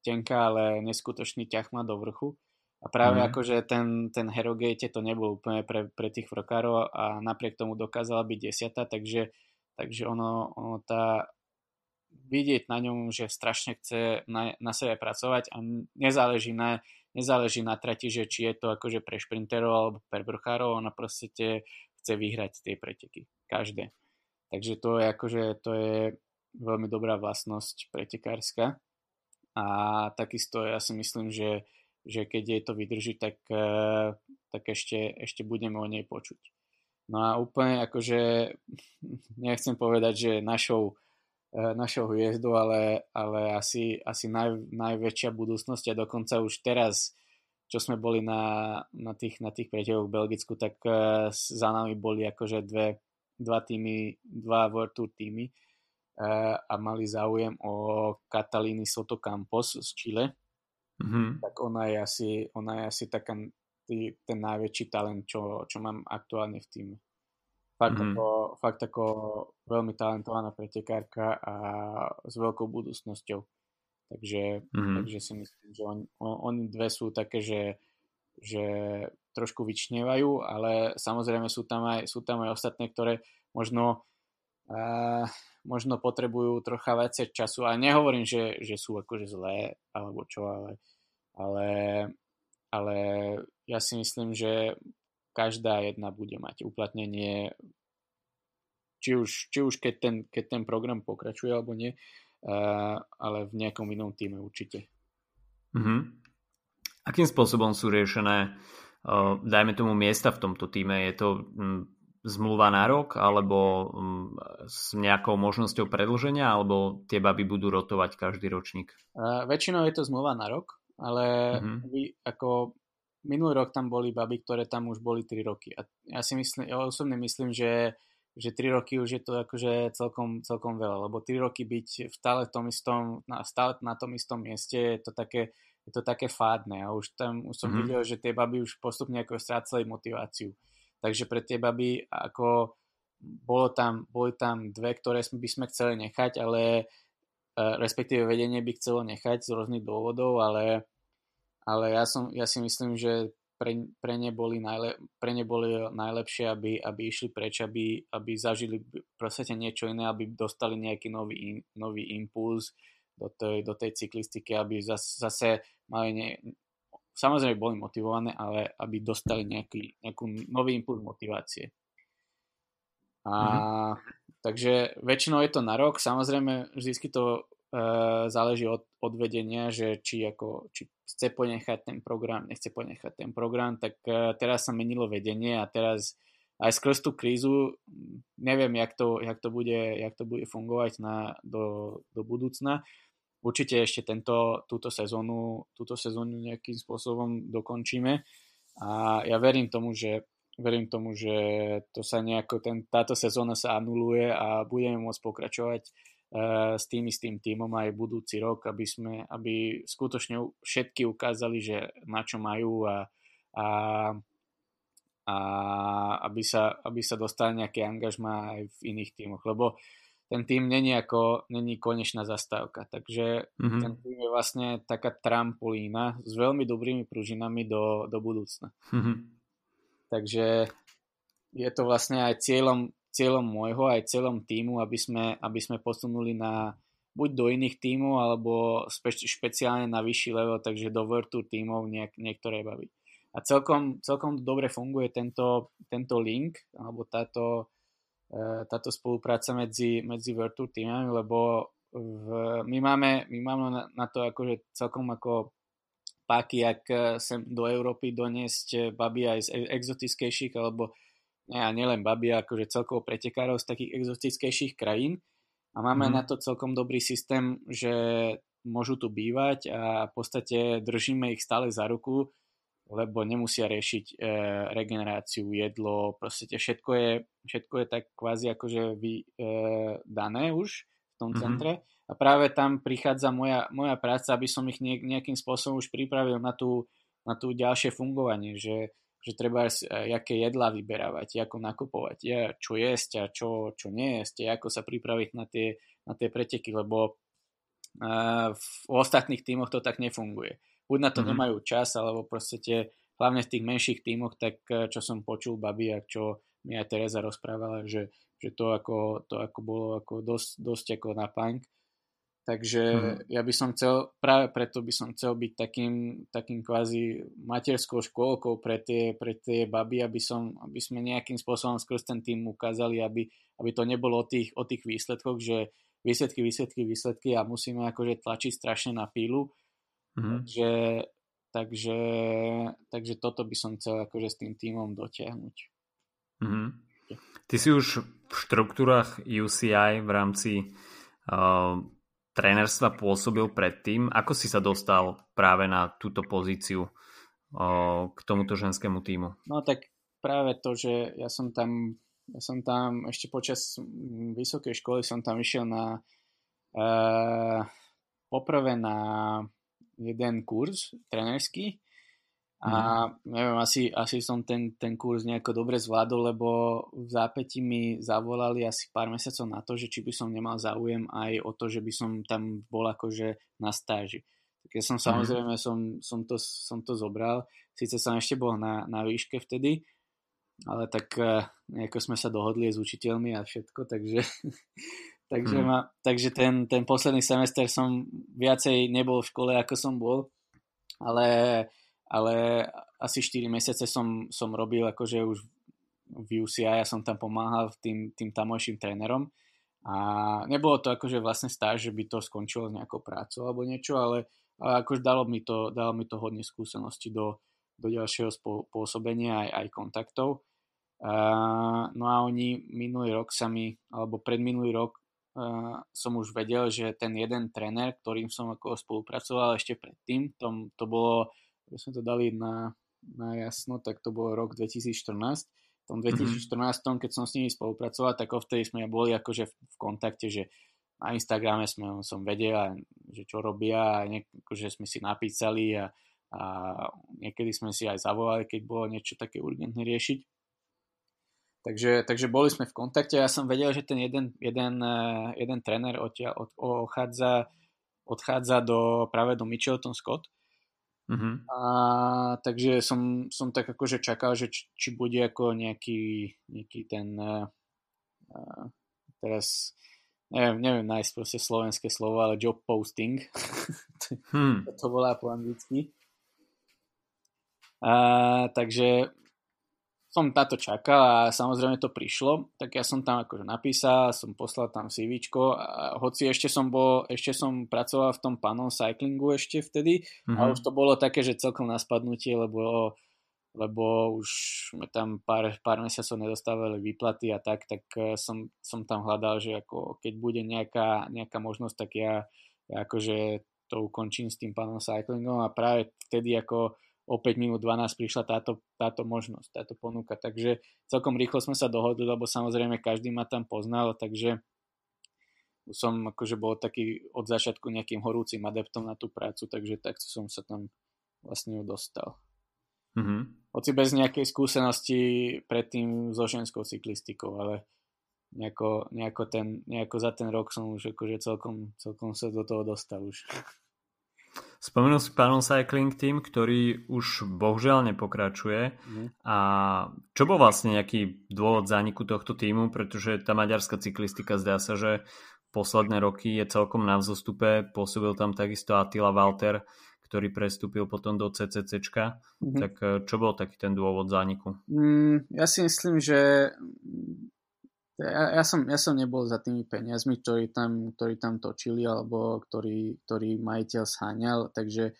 S2: tenká, ale neskutočný ťah má do vrchu. A práve mm-hmm. akože ten, ten Herogate to nebol úplne pre, pre tých vrchárov a napriek tomu dokázala byť desiata, takže, takže ono, ono tá, vidieť na ňom, že strašne chce na, na sebe pracovať a nezáleží na, nezáleží na trati, že či je to akože pre šprinterov alebo pre brchárov, ona proste chce vyhrať tie preteky. Každé. Takže to je akože, to je veľmi dobrá vlastnosť pretekárska a takisto ja si myslím, že, že keď jej to vydrží, tak, eh, tak ešte, ešte budeme o nej počuť. No a úplne akože nechcem povedať, že našou E, našou hviezdou, ale, ale asi, asi naj, najväčšia budúcnosť a dokonca už teraz, čo sme boli na, na tých, na tých pretekoch v Belgicku, tak uh, za nami boli akože dve, dva týmy, dva World Tour týmy a mali záujem o Katalíny Soto Campos z Chile, mm-hmm. tak ona je asi, ona je asi taká tý, ten najväčší talent, čo, čo mám aktuálne v týme. Fakt, mm-hmm. ako, fakt ako veľmi talentovaná pretekárka a s veľkou budúcnosťou. Takže, mm-hmm. takže si myslím, že on, on, oni dve sú také, že, že trošku vyčnievajú, ale samozrejme sú tam aj, sú tam aj ostatné, ktoré možno uh, možno potrebujú trocha viacej času. A nehovorím, že, že sú akože zlé, alebo čo, ale, ale, ale ja si myslím, že každá jedna bude mať uplatnenie, či už, či už keď, ten, keď ten program pokračuje alebo nie, uh, ale v nejakom inom týme určite.
S1: Mm-hmm. Akým spôsobom sú riešené, uh, dajme tomu, miesta v tomto týme? Je to um, zmluva na rok, alebo um, s nejakou možnosťou predlženia, alebo tie baby budú rotovať každý ročník?
S2: Uh, väčšinou je to zmluva na rok, ale uh-huh. vy, ako minulý rok tam boli baby, ktoré tam už boli 3 roky. A ja si myslím, ja osobne myslím, že, že 3 roky už je to akože celkom, celkom veľa, lebo 3 roky byť stále v tom istom, na, stále na tom istom mieste je to také, je to také fádne a už tam už som uh-huh. videl, že tie baby už postupne ako strácali motiváciu. Takže pre tie baby ako bolo tam, boli tam dve, ktoré by sme chceli nechať, ale e, respektíve vedenie by chcelo nechať z rôznych dôvodov, ale, ale ja, som, ja si myslím, že pre, pre, ne boli najle, pre ne boli najlepšie, aby, aby išli preč, aby, aby zažili proste niečo iné, aby dostali nejaký nový, nový impuls do tej, do tej cyklistiky, aby zase, zase mali ne, samozrejme boli motivované, ale aby dostali nejaký, nejakú nový impuls motivácie. A, mm-hmm. Takže väčšinou je to na rok, samozrejme vždy to záleží od, od vedenia, že či, ako, či chce ponechať ten program, nechce ponechať ten program, tak e, teraz sa menilo vedenie a teraz aj skrz tú krízu neviem, jak to, jak to, bude, jak to bude fungovať na, do, do budúcna. Určite ešte tento, túto sezónu, túto sezónu nejakým spôsobom dokončíme. A ja verím tomu, že verím tomu, že to sa nejako, ten, táto sezóna sa anuluje a budeme môcť pokračovať s tým istým týmom aj budúci rok, aby sme, aby skutočne všetky ukázali, že na čo majú a, a, a aby, sa, aby sa dostali nejaké angažma aj v iných týmoch, lebo ten tým není ako, není konečná zastávka. Takže mm-hmm. ten tým je vlastne taká trampolína s veľmi dobrými pružinami do, do budúcna. Mm-hmm. Takže je to vlastne aj cieľom, cieľom môjho, aj celom týmu, aby sme, aby sme posunuli na buď do iných tímov, alebo špeciálne na vyšší level, takže do World Tour tímov niek, niektoré baví. A celkom, celkom dobre funguje tento, tento link, alebo táto, E, táto spolupráca medzi, medzi Virtu týmami, lebo v, my, máme, my máme na, na to akože celkom ako páky, ak sem do Európy doniesť baby aj z exotickejších, alebo a nielen baby, akože celkovo pretekárov z takých exotickejších krajín. A máme mm. na to celkom dobrý systém, že môžu tu bývať a v podstate držíme ich stále za ruku lebo nemusia riešiť e, regeneráciu, jedlo, proste všetko je, všetko je tak kvázi akože vy, e, dané už v tom mm-hmm. centre a práve tam prichádza moja, moja práca, aby som ich ne, nejakým spôsobom už pripravil na tú, na tú ďalšie fungovanie, že, že treba e, aké jedlá vyberávať, ako nakupovať, ja, čo jesť a čo, čo nejesť, ako sa pripraviť na tie, na tie preteky, lebo e, v, ostatných tímoch to tak nefunguje buď na to mm-hmm. nemajú čas, alebo proste tie, hlavne v tých menších tímoch, tak čo som počul babi a čo mi aj Teresa rozprávala, že, že to, ako, to ako bolo ako dosť, dosť ako na punk. Takže mm. ja by som chcel, práve preto by som chcel byť takým, takým kvázi materskou škôlkou pre tie, pre tie baby, aby, som, aby sme nejakým spôsobom skrz ten tým ukázali, aby, aby to nebolo o tých, o tých výsledkoch, že výsledky, výsledky, výsledky a musíme akože tlačiť strašne na pílu, Mm-hmm. Takže, takže, takže toto by som chcel akože s tým týmom dotiahnuť.
S1: Mm-hmm. Ty si už v štruktúrach UCI v rámci uh, trénerstva pôsobil predtým. Ako si sa dostal práve na túto pozíciu k tomuto ženskému týmu?
S2: No tak práve to, že ja som tam Ja som tam ešte počas vysokej školy som tam išiel na uh, poprvé na jeden kurz trenerský a neviem, asi, asi som ten, ten kurz nejako dobre zvládol, lebo v zápäti mi zavolali asi pár mesiacov na to, že či by som nemal záujem aj o to, že by som tam bol akože na stáži. Tak ja som mhm. samozrejme som, som, to, som to zobral. Sice som ešte bol na, na výške vtedy, ale tak uh, nejako sme sa dohodli s učiteľmi a všetko, takže, takže, mm. ma, takže ten, ten posledný semester som viacej nebol v škole, ako som bol, ale ale asi 4 mesiace som, som robil akože už v UCI, ja som tam pomáhal tým, tým tamojším trénerom a nebolo to akože vlastne stáž, že by to skončilo s nejakou prácou alebo niečo, ale, ale akože dalo mi to, dalo mi to hodne skúsenosti do, do ďalšieho pôsobenia aj, aj kontaktov. Uh, no a oni minulý rok sa mi, alebo predminulý rok uh, som už vedel, že ten jeden tréner, ktorým som ako spolupracoval ešte predtým, tom, to bolo keby sme to dali na, na jasno, tak to bol rok 2014. V tom 2014, mm-hmm. keď som s nimi spolupracoval, tak vtedy sme boli akože v, v kontakte, že na Instagrame sme, som vedel, že čo robia, a niek- akože sme si napísali a, a niekedy sme si aj zavolali, keď bolo niečo také urgentné riešiť. Takže, takže boli sme v kontakte a ja som vedel, že ten jeden, jeden, eh, jeden tréner odtiaľ od, odchádza, odchádza do, práve do Mitchelton Scott Uh-huh. A, takže som, som tak akože čakal, že či, či bude ako nejaký, nejaký ten uh, uh, teraz neviem, neviem nájsť proste slovenské slovo, ale job posting. hmm. to volá po anglicky. A, takže som na to čakal a samozrejme to prišlo, tak ja som tam akože napísal, som poslal tam CV, a hoci ešte som bol, ešte som pracoval v tom panon cyclingu ešte vtedy mm-hmm. a mhm. už to bolo také, že celkom na spadnutie, lebo, lebo už sme tam pár, pár mesiacov nedostávali výplaty a tak, tak eh, som, som tam hľadal, že ako keď bude nejaká, nejaká možnosť, tak ja, ja akože to ukončím s tým panon cyclingom a práve vtedy ako o 5 minút 12 prišla táto, táto možnosť, táto ponuka. Takže celkom rýchlo sme sa dohodli, lebo samozrejme každý ma tam poznal, takže som akože bol taký od začiatku nejakým horúcim adeptom na tú prácu, takže tak som sa tam vlastne dostal. Mm-hmm. Hoci bez nejakej skúsenosti predtým so ženskou cyklistikou, ale nejako, nejako, ten, nejako za ten rok som už akože celkom, celkom sa do toho dostal už.
S1: Spomenul si Panon Cycling Team, ktorý už bohužiaľ nepokračuje. Mm. A čo bol vlastne nejaký dôvod zániku tohto týmu? Pretože tá maďarská cyklistika zdá sa, že posledné roky je celkom na vzostupe. Pôsobil tam takisto Attila Walter, ktorý prestúpil potom do CCCčka. Mm-hmm. Tak čo bol taký ten dôvod zániku?
S2: Mm, ja si myslím, že ja, ja, som, ja som nebol za tými peniazmi, ktorí tam, ktorí tam točili alebo ktorý, ktorý majiteľ sháňal, takže,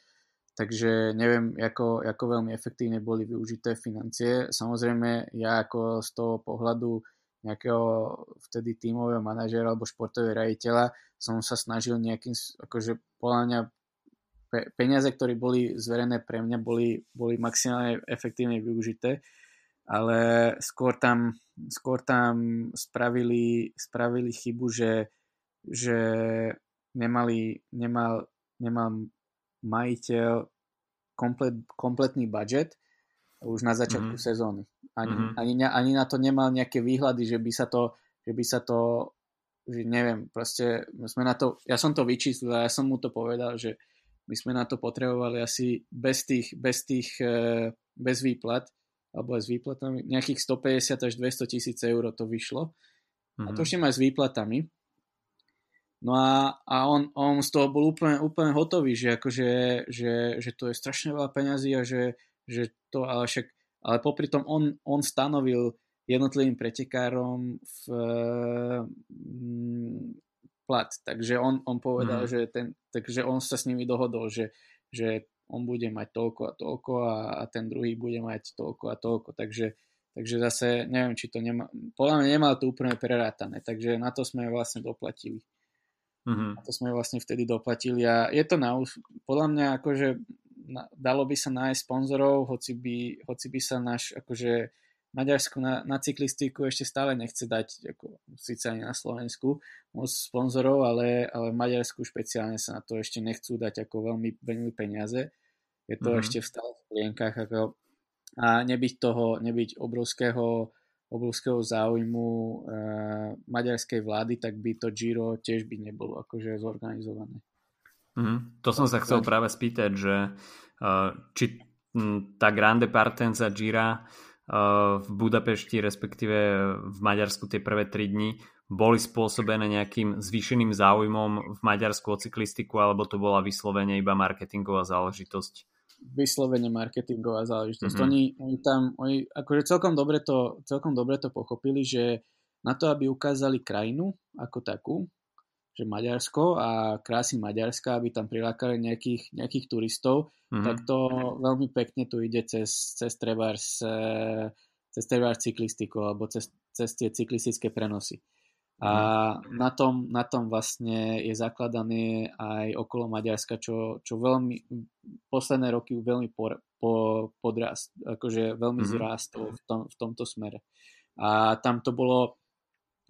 S2: takže neviem, ako, ako veľmi efektívne boli využité financie. Samozrejme, ja ako z toho pohľadu nejakého vtedy tímového manažera alebo športového rejiteľa som sa snažil nejakým, akože podľa mňa peniaze, ktoré boli zverené pre mňa, boli, boli maximálne efektívne využité ale skôr tam, skôr tam spravili, spravili chybu, že, že nemali, nemal, nemal majiteľ komplet, kompletný budget už na začiatku mm-hmm. sezóny. Ani, mm-hmm. ani, ani na to nemal nejaké výhľady, že by sa to, že by sa to že neviem, proste sme na to, ja som to vyčíslil a ja som mu to povedal, že my sme na to potrebovali asi bez tých, bez tých, eh, bez výplat alebo aj s výplatami, nejakých 150 až 200 tisíc eur to vyšlo. Mm-hmm. A to mhm. ešte aj s výplatami. No a, a on, on z toho bol úplne, úplne hotový, že, akože, že, že to je strašne veľa peňazí a že, že to, ale však, ale popri tom on, on stanovil jednotlivým pretekárom v, mm, plat. Takže on, on povedal, mm. že, ten, takže on sa s nimi dohodol, že, že on bude mať toľko a toľko a, a ten druhý bude mať toľko a toľko. Takže, takže zase neviem, či to nemá, podľa mňa nemal to úplne prerátané, takže na to sme vlastne doplatili. Mm-hmm. Na to sme vlastne vtedy doplatili a je to na podľa mňa akože na, dalo by sa nájsť sponzorov, hoci by, hoci by sa náš akože Maďarsko na, na cyklistiku ešte stále nechce dať, ako, síce ani na Slovensku, moc sponzorov, ale, ale v Maďarsku špeciálne sa na to ešte nechcú dať ako veľmi, veľmi peniaze. Je to mm-hmm. ešte v stále v plienkach. Ako, a nebyť toho, nebyť obrovského, obrovského záujmu e, maďarskej vlády, tak by to Giro tiež by nebolo akože zorganizované.
S1: Mm, to som sa chcel práve spýtať, že uh, či tá Grande Partenza Gira v Budapešti, respektíve v Maďarsku tie prvé tri dni boli spôsobené nejakým zvýšeným záujmom v Maďarsku o cyklistiku, alebo to bola vyslovene iba marketingová záležitosť?
S2: Vyslovene marketingová záležitosť. Mm-hmm. Oni, oni tam, oni akože celkom dobre, to, celkom dobre to pochopili, že na to, aby ukázali krajinu ako takú, že Maďarsko a krásy Maďarska, aby tam prilákali nejakých, nejakých turistov, mm-hmm. tak to veľmi pekne tu ide cez, cez trebárs, cez trebárs cyklistiku alebo cez, cez tie cyklistické prenosy. A mhm. na tom, na tom vlastne je zakladané aj okolo Maďarska, čo, čo veľmi posledné roky veľmi po, po, podrast, akože veľmi mm-hmm. zrástlo v, tom, v tomto smere. A tam to bolo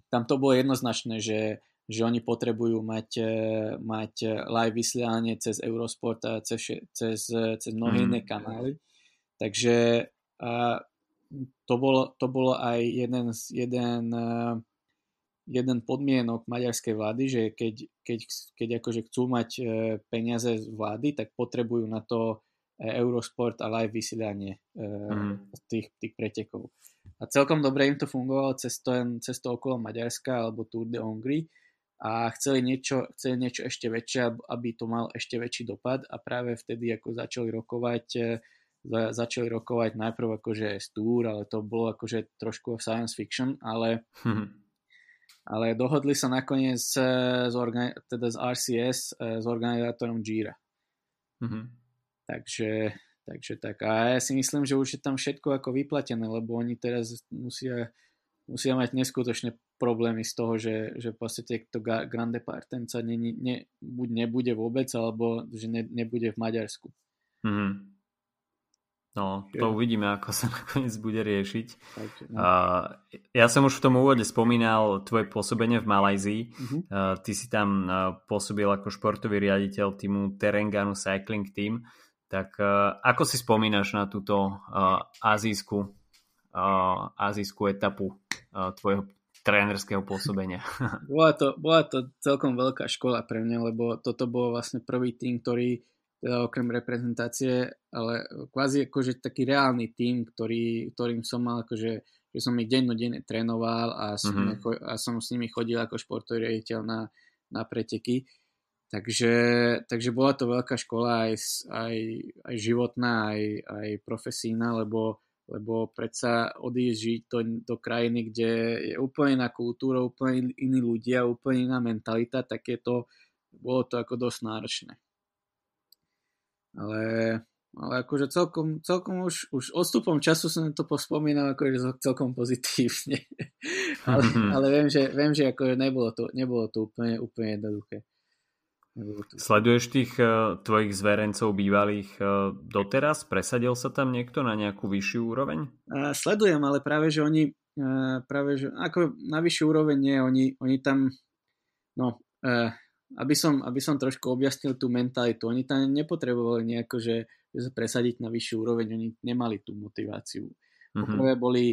S2: tam to bolo jednoznačné, že že oni potrebujú mať, e, mať live vysielanie cez Eurosport a cez, cez, cez mnohé mm. iné kanály. Takže a to, bolo, to bolo aj jeden, jeden, e, jeden podmienok maďarskej vlády, že keď, keď, keď akože chcú mať e, peniaze z vlády, tak potrebujú na to Eurosport a live vysielanie mm. tých, tých pretekov. A celkom dobre im to fungovalo cez to, cez to okolo Maďarska alebo Tour de Hongrie, a chceli niečo, chceli niečo ešte väčšie, aby to mal ešte väčší dopad a práve vtedy ako začali rokovať e, začali rokovať najprv akože z Tour, ale to bolo akože trošku science fiction, ale hmm. ale dohodli sa nakoniec s, organi- teda z RCS e, s organizátorom Gira. Hmm. Takže, takže tak. A ja si myslím, že už je tam všetko ako vyplatené, lebo oni teraz musia musia mať neskutočne problémy z toho, že, že v podstate to Grande Partenca ne, ne, buď nebude vôbec, alebo že ne, nebude v Maďarsku. Mm-hmm.
S1: No, to uvidíme, ako sa nakoniec bude riešiť. Takže, no. uh, ja som už v tom úvode spomínal tvoje pôsobenie v Malajzii. Uh-huh. Uh, ty si tam uh, pôsobil ako športový riaditeľ týmu Terenganu Cycling Team. Tak uh, ako si spomínaš na túto uh, azijskú, uh, azijskú etapu tvojho trénerského pôsobenia.
S2: bola, to, bola to celkom veľká škola pre mňa, lebo toto bol vlastne prvý tým, ktorý teda okrem reprezentácie, ale kvázi akože taký reálny tým, ktorý, ktorým som mal akože, že som ich dennodenne trénoval a som, mm-hmm. a som s nimi chodil ako športový riaditeľ na, na preteky. Takže, takže bola to veľká škola aj, aj, aj životná, aj, aj profesína, lebo lebo predsa odísť žiť do, do krajiny, kde je úplne iná kultúra, úplne iní ľudia, úplne iná mentalita, tak je to, bolo to ako dosť náročné. Ale, ale akože celkom, celkom už, už odstupom času som to pospomínal akože celkom pozitívne. ale, ale viem, že, viem, že akože nebolo to, nebolo to úplne, úplne jednoduché.
S1: Sleduješ tých uh, tvojich zverencov bývalých uh, doteraz? Presadil sa tam niekto na nejakú vyššiu úroveň?
S2: Sledujem, ale práve, že oni uh, práve, že ako na vyššiu úroveň nie, oni, oni tam no, aby som, aby som trošku objasnil tú mentalitu, oni tam nepotrebovali nejako, že, že sa presadiť na vyššiu úroveň, oni nemali tú motiváciu. Mm-hmm. Poprvé boli,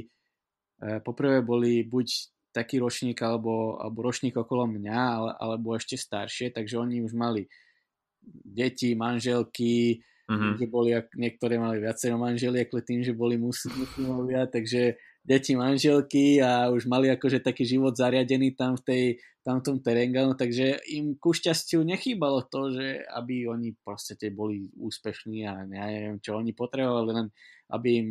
S2: poprvé boli buď taký ročník alebo, alebo ročník okolo mňa, ale, alebo ešte staršie, takže oni už mali deti, manželky, mm-hmm. že boli, niektoré mali viacero manželiek, tým, že boli muslimovia, takže deti, manželky a už mali akože taký život zariadený tam v tej, tam v tom Terenganu, takže im ku šťastiu nechýbalo to, že aby oni proste boli úspešní a ja neviem čo, oni potrebovali len, aby im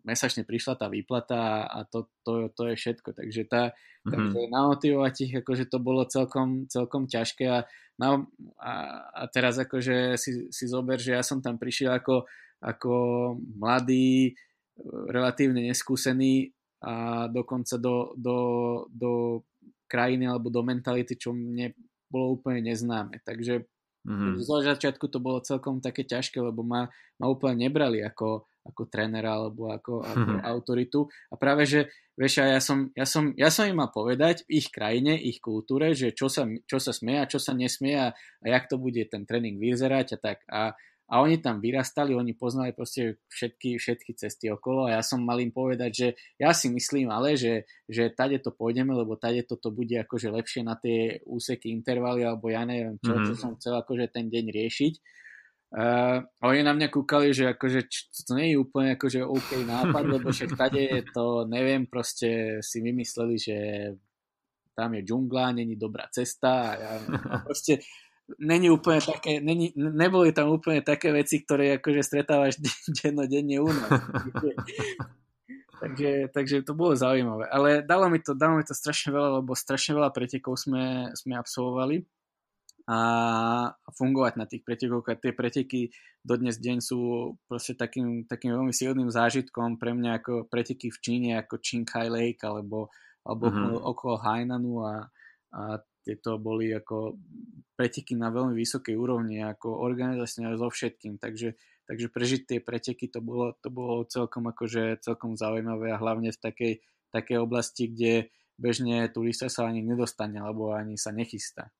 S2: mesačne prišla tá výplata a to, to, to je všetko. Takže, tá, mm-hmm. takže namotivovať ich, akože to bolo celkom, celkom ťažké a, na, a, a teraz akože si, si zober, že ja som tam prišiel ako, ako mladý, relatívne neskúsený a dokonca do, do, do krajiny alebo do mentality, čo mne bolo úplne neznáme. Takže mm-hmm. zo začiatku to bolo celkom také ťažké, lebo ma, ma úplne nebrali ako, ako trénera alebo ako, ako mm-hmm. autoritu. A práve, že vieš, ja som, ja, som, ja som im mal povedať v ich krajine, ich kultúre, že čo sa, čo sa smie a čo sa nesmie a, a jak to bude ten tréning vyzerať a tak. A, a oni tam vyrastali, oni poznali proste všetky, všetky cesty okolo a ja som mal im povedať, že ja si myslím ale, že, že tade to pôjdeme, lebo tade toto bude akože lepšie na tie úseky intervaly alebo ja neviem čo, mm-hmm. čo som chcel akože ten deň riešiť. Uh, oni na mňa kúkali, že akože to nie je úplne akože OK nápad, lebo však tade je to, neviem, proste si vymysleli, že tam je džungla, není dobrá cesta a ja, proste není úplne také, není, neboli tam úplne také veci, ktoré akože stretávaš dennodenne u nás. takže, takže to bolo zaujímavé. Ale dalo mi to, dalo mi to strašne veľa, lebo strašne veľa pretekov sme, sme absolvovali a fungovať na tých pretekoch a tie preteky dodnes deň sú proste takým, takým veľmi silným zážitkom pre mňa ako preteky v Číne ako Qinghai Lake alebo, alebo mm-hmm. okolo Hainanu a, a tieto boli ako preteky na veľmi vysokej úrovni, ako organizačne so všetkým, takže, takže prežiť tie preteky to bolo, to bolo celkom akože celkom zaujímavé a hlavne v takej, takej oblasti, kde bežne turista sa ani nedostane, alebo ani sa nechystá.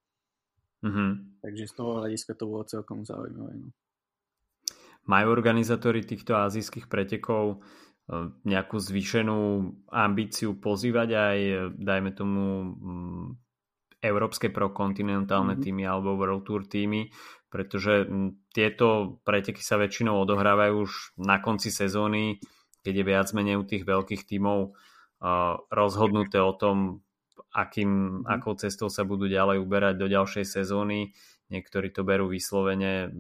S2: Mm-hmm. Takže z toho hľadiska to bolo celkom zaujímavé. No.
S1: Majú organizátori týchto azijských pretekov eh, nejakú zvýšenú ambíciu pozývať aj, dajme tomu, mm, európske prokontinentálne mm-hmm. týmy alebo World Tour týmy, pretože tieto preteky sa väčšinou odohrávajú už na konci sezóny, keď je viac menej u tých veľkých tímov uh, rozhodnuté o tom, akým, mm. akou cestou sa budú ďalej uberať do ďalšej sezóny. Niektorí to berú vyslovene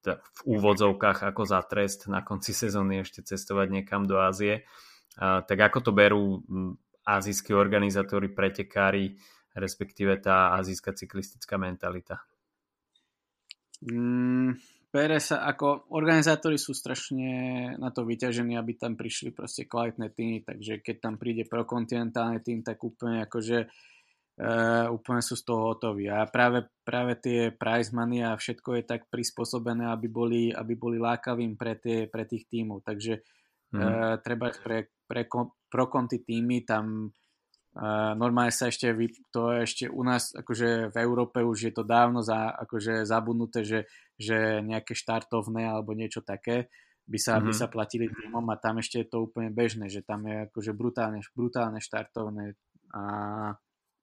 S1: v úvodzovkách ako za trest na konci sezóny ešte cestovať niekam do Ázie. Tak ako to berú azijskí organizátori, pretekári, respektíve tá azijská cyklistická mentalita?
S2: Mm, bere sa ako organizátori sú strašne na to vyťažení, aby tam prišli proste kvalitné týmy, takže keď tam príde prokontinentálny tým, tak úplne akože Uh, úplne sú z toho hotoví. A práve, práve tie prize money a všetko je tak prispôsobené, aby boli, aby boli lákavým pre, tie, pre tých tímov. Takže mm. uh, treba pre, pre pro konti týmy tam Uh, normálne sa ešte, to ešte u nás, akože v Európe už je to dávno za, akože zabudnuté, že, že nejaké štartovné alebo niečo také by sa, mm-hmm. by mhm. sa platili týmom a tam ešte je to úplne bežné, že tam je akože brutálne, brutálne štartovné a,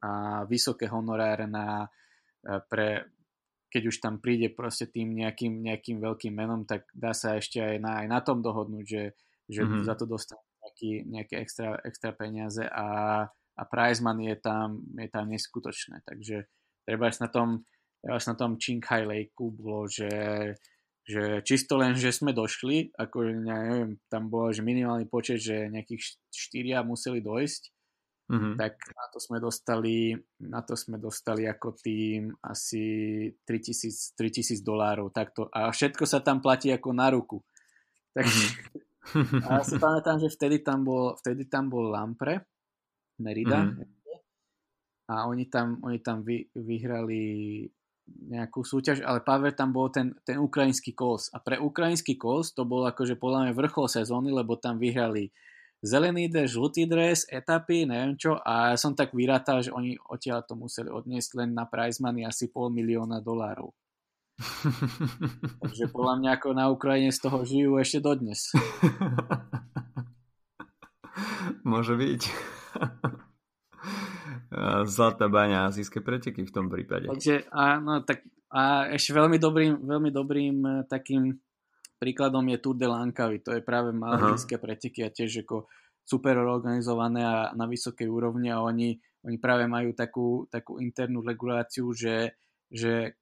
S2: a vysoké honoráre na, e, pre, keď už tam príde proste tým nejakým, nejakým veľkým menom, tak dá sa ešte aj na, aj na tom dohodnúť, že, že mm-hmm. za to dostanú nejaký, nejaké extra, extra peniaze a a prize money je tam, je tam neskutočné. Takže treba na tom, na tom Qinghai Lake bolo, že, že čisto len, že sme došli, ako ja neviem, tam bolo, že minimálny počet, že nejakých štyria museli dojsť, mm-hmm. tak na to sme dostali, na to sme dostali ako tým asi 3000, 3000 dolárov. Takto. A všetko sa tam platí ako na ruku. Takže, mm-hmm. a ja si pamätám, že vtedy tam bol, vtedy tam bol Lampre, Merida. Mm-hmm. A oni tam, oni tam vy, vyhrali nejakú súťaž, ale Pavel tam bol ten, ten ukrajinský kos. A pre ukrajinský kos to bol akože podľa mňa vrchol sezóny, lebo tam vyhrali zelený dres, žltý dres, etapy, neviem čo. A ja som tak vyrátal, že oni odtiaľ to museli odniesť len na prize money asi pol milióna dolárov. Takže podľa mňa ako na Ukrajine z toho žijú ešte dodnes.
S1: Môže byť. Zlatá baňa azijské preteky v tom prípade.
S2: Takže áno, tak a ešte veľmi dobrým, veľmi dobrým e, takým príkladom je Tour de Langkawi. To je práve malajské preteky a tiež ako super organizované a na vysokej úrovni a oni, oni práve majú takú, takú internú reguláciu, že, že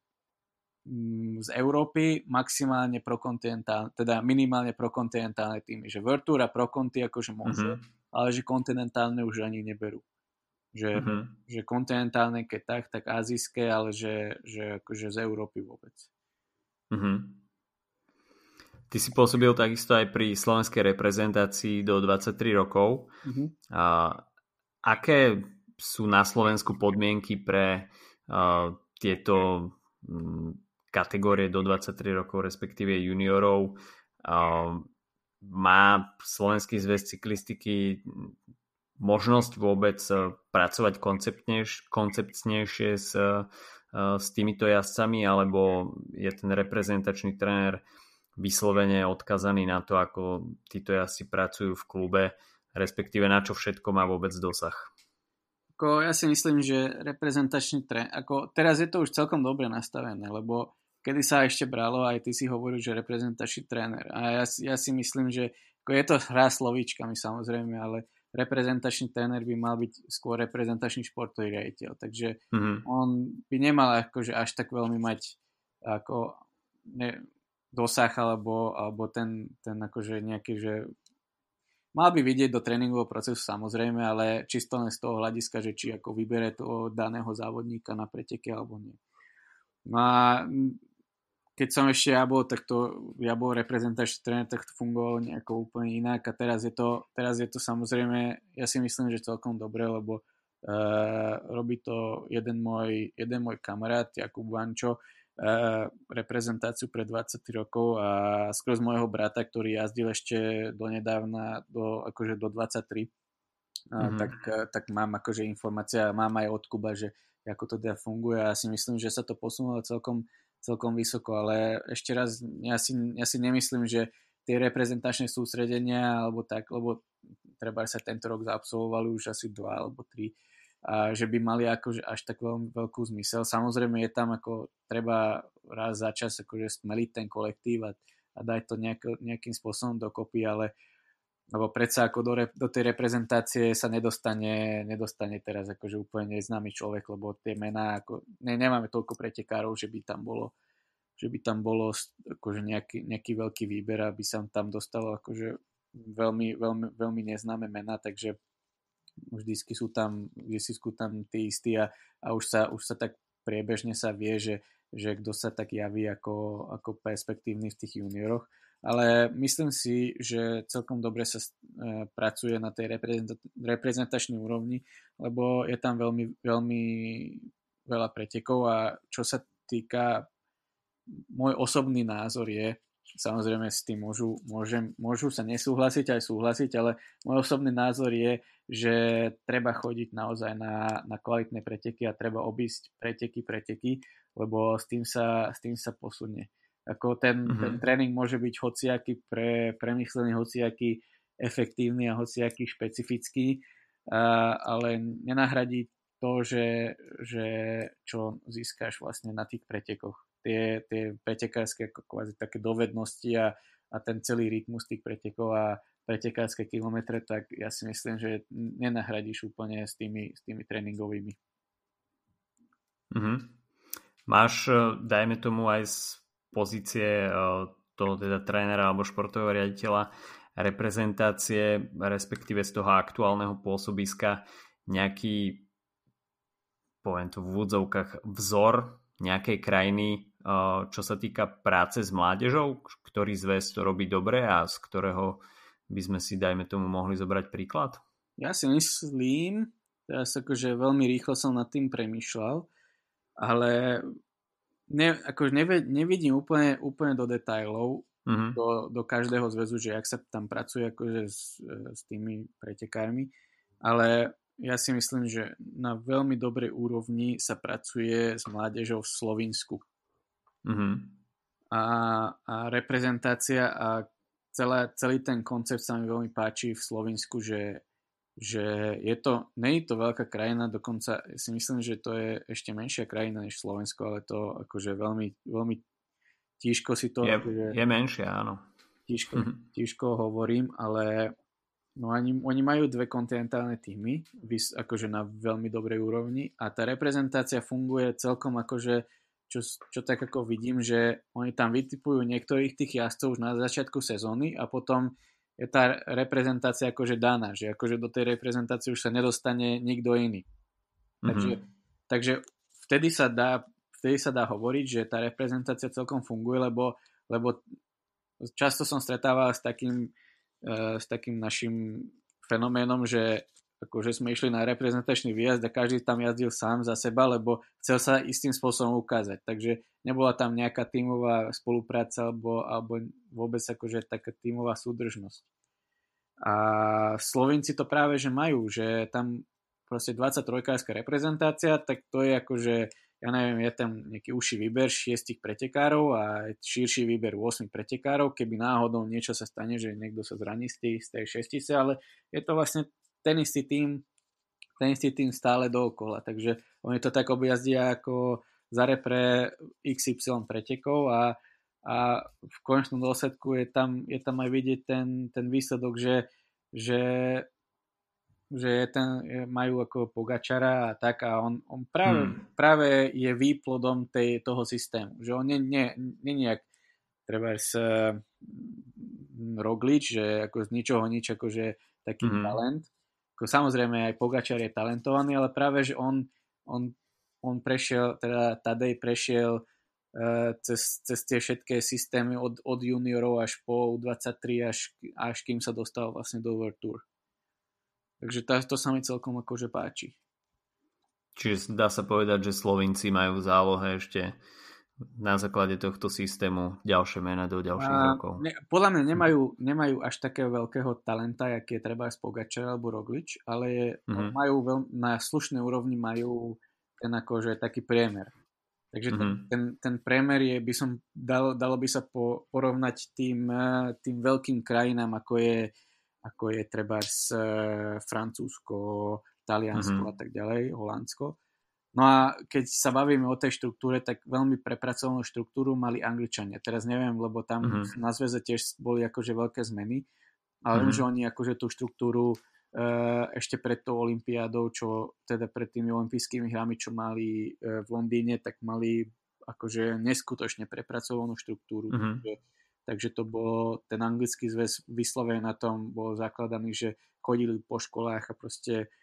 S2: mm, z Európy maximálne prokontinentálne, teda minimálne prokontinentálne týmy, že World Tour a Prokonti akože môžu, uh-huh ale že kontinentálne už ani neberú. Že, uh-huh. že kontinentálne keď tak, tak azijské, ale že, že akože z Európy vôbec.
S1: Uh-huh. Ty si pôsobil takisto aj pri slovenskej reprezentácii do 23 rokov. Uh-huh. A, aké sú na Slovensku podmienky pre uh, tieto um, kategórie do 23 rokov, respektíve juniorov? Uh, má Slovenský zväz cyklistiky možnosť vôbec pracovať konceptnejšie s, s týmito jazdcami, alebo je ten reprezentačný tréner vyslovene odkazaný na to, ako títo jazdci pracujú v klube, respektíve na čo všetko má vôbec dosah.
S2: Ako ja si myslím, že reprezentačný tréner, ako teraz je to už celkom dobre nastavené, lebo kedy sa ešte bralo, aj ty si hovoril, že reprezentačný tréner. A ja, ja si myslím, že ako je to hra slovíčkami samozrejme, ale reprezentačný tréner by mal byť skôr reprezentačný športový riaditeľ. Takže mm-hmm. on by nemal akože až tak veľmi mať ako ne, dosah alebo, alebo ten, ten akože nejaký, že mal by vidieť do tréningového procesu samozrejme, ale čisto len z toho hľadiska, že či ako vybere toho daného závodníka na preteke alebo nie. No a keď som ešte ja bol, tak to, ja bol reprezentačný tréner, tak to fungovalo nejako úplne inak a teraz je to, teraz je to samozrejme, ja si myslím, že celkom dobre, lebo uh, robí to jeden môj, jeden môj kamarát Jakub Vančo, reprezentáciu pre 23 rokov a skôr z môjho brata, ktorý jazdil ešte donedávna do, akože do 23, mm-hmm. tak, tak mám akože informácia, mám aj od Kuba, že ako to teda funguje a si myslím, že sa to posunulo celkom, celkom vysoko, ale ešte raz, ja si, ja si nemyslím, že tie reprezentačné sústredenia alebo tak, lebo treba sa tento rok zaabsolvovali už asi dva alebo tri a že by mali akože až tak veľmi veľkú zmysel. Samozrejme je tam ako treba raz za čas akože stmeliť ten kolektív a, a dať to nejako, nejakým spôsobom dokopy, ale lebo predsa ako do, re, do tej reprezentácie sa nedostane, nedostane teraz akože úplne neznámy človek, lebo tie mená, ako, ne, nemáme toľko pretekárov, že by tam bolo že by tam bolo akože nejaký, nejaký veľký výber, aby sa tam dostalo akože veľmi, veľmi, veľmi neznáme mená, takže vždycky sú tam, vždycky sú tam tí istí a, a už, sa, už sa tak priebežne sa vie, že, že kto sa tak javí ako, ako perspektívny v tých junioroch. Ale myslím si, že celkom dobre sa e, pracuje na tej reprezentačnej úrovni, lebo je tam veľmi, veľmi veľa pretekov a čo sa týka, môj osobný názor je, Samozrejme s tým môžu, môžem, môžu sa nesúhlasiť aj súhlasiť, ale môj osobný názor je, že treba chodiť naozaj na, na kvalitné preteky a treba obísť preteky, preteky, lebo s tým sa, s tým sa posunie. Ako ten, mm-hmm. ten tréning môže byť hociaký pre, premyslený, hociaký efektívny a hociaký špecifický, a, ale nenahradí to, že, že čo získáš vlastne na tých pretekoch tie, tie pretekárske ako kvázi také dovednosti a, a ten celý rytmus tých pretekov a pretekárske kilometre, tak ja si myslím, že nenahradíš úplne s tými, s tými tréningovými.
S1: Mm-hmm. Máš, e, dajme tomu aj z pozície e, toho teda trénera alebo športového riaditeľa reprezentácie, respektíve z toho aktuálneho pôsobiska nejaký poviem to v úvodzovkách vzor nejakej krajiny, čo sa týka práce s mládežou, ktorý zväz to robí dobre a z ktorého by sme si, dajme tomu, mohli zobrať príklad?
S2: Ja si myslím, teraz akože veľmi rýchlo som nad tým premyšľal, ale ne, akože nevidím úplne, úplne do detajlov mm-hmm. do, do každého zväzu, že ak sa tam pracuje akože s, s tými pretekármi, ale ja si myslím, že na veľmi dobrej úrovni sa pracuje s mládežou v Slovinsku. Mm-hmm. A, a reprezentácia a celé, celý ten koncept sa mi veľmi páči v Slovensku, že, že je to, nie je to veľká krajina, dokonca si myslím, že to je ešte menšia krajina než Slovensko, ale to akože veľmi, veľmi tížko si to...
S1: Je,
S2: akože,
S1: je menšia, áno.
S2: Tížko, mm-hmm. tížko hovorím, ale no oni, oni majú dve kontinentálne týmy, akože na veľmi dobrej úrovni a tá reprezentácia funguje celkom akože čo, čo tak ako vidím, že oni tam vytipujú niektorých tých jazdcov už na začiatku sezóny a potom je tá reprezentácia akože daná, že akože do tej reprezentácie už sa nedostane nikto iný. Mm-hmm. Takže, takže vtedy sa dá vtedy sa dá hovoriť, že tá reprezentácia celkom funguje, lebo, lebo často som stretával s takým, uh, s takým našim fenoménom, že akože sme išli na reprezentačný výjazd a každý tam jazdil sám za seba, lebo chcel sa istým spôsobom ukázať. Takže nebola tam nejaká tímová spolupráca alebo, alebo vôbec akože taká tímová súdržnosť. A Slovenci to práve že majú, že tam proste 23-kárska reprezentácia, tak to je akože ja neviem, je tam nejaký užší výber šiestich pretekárov a širší výber 8 pretekárov, keby náhodou niečo sa stane, že niekto sa zraní z, tých, z tej šestice, ale je to vlastne ten istý tým, ten istý tým stále dookola, takže oni to tak objazdia ako za repre XY pretekov a, a v konečnom dôsledku je tam, je tam aj vidieť ten, ten výsledok, že, že že je ten, majú ako Pogačara a tak a on, on práve, hmm. práve je výplodom tej, toho systému. Že on nie, nie, nie nejak treba z uh, Roglič, že ako z ničoho nič akože taký hmm. talent. Ako samozrejme aj Pogačar je talentovaný, ale práve, že on, on, on prešiel, teda Tadej prešiel uh, cez, cez tie všetké systémy od, od juniorov až po U23 až, až kým sa dostal vlastne do World Tour. Takže to, to sa mi celkom akože páči.
S1: Čiže dá sa povedať, že Slovinci majú v zálohe ešte na základe tohto systému ďalšie mená do ďalších a, rokov.
S2: Ne, podľa mňa nemajú, nemajú až takého veľkého talenta, jak je treba z Pogačar alebo Roglič, ale mm-hmm. majú veľ, na slušnej úrovni majú ten akože taký priemer. Takže mm-hmm. ten, ten, ten priemer je, by som, dalo, dalo by sa po, porovnať tým, tým veľkým krajinám, ako je ako je treba z e, Francúzsko, Taliansko mm-hmm. a tak ďalej, Holandsko. No a keď sa bavíme o tej štruktúre, tak veľmi prepracovanú štruktúru mali Angličania. Teraz neviem, lebo tam mm-hmm. na zväze tiež boli akože veľké zmeny, ale mm-hmm. že oni akože tú štruktúru e, ešte pred tou olympiádou, čo teda pred tými olympijskými hrami, čo mali e, v Londýne, tak mali akože neskutočne prepracovanú štruktúru. Mm-hmm takže to bolo, ten anglický zväz vyslovene na tom bol zakladaný, že chodili po školách a proste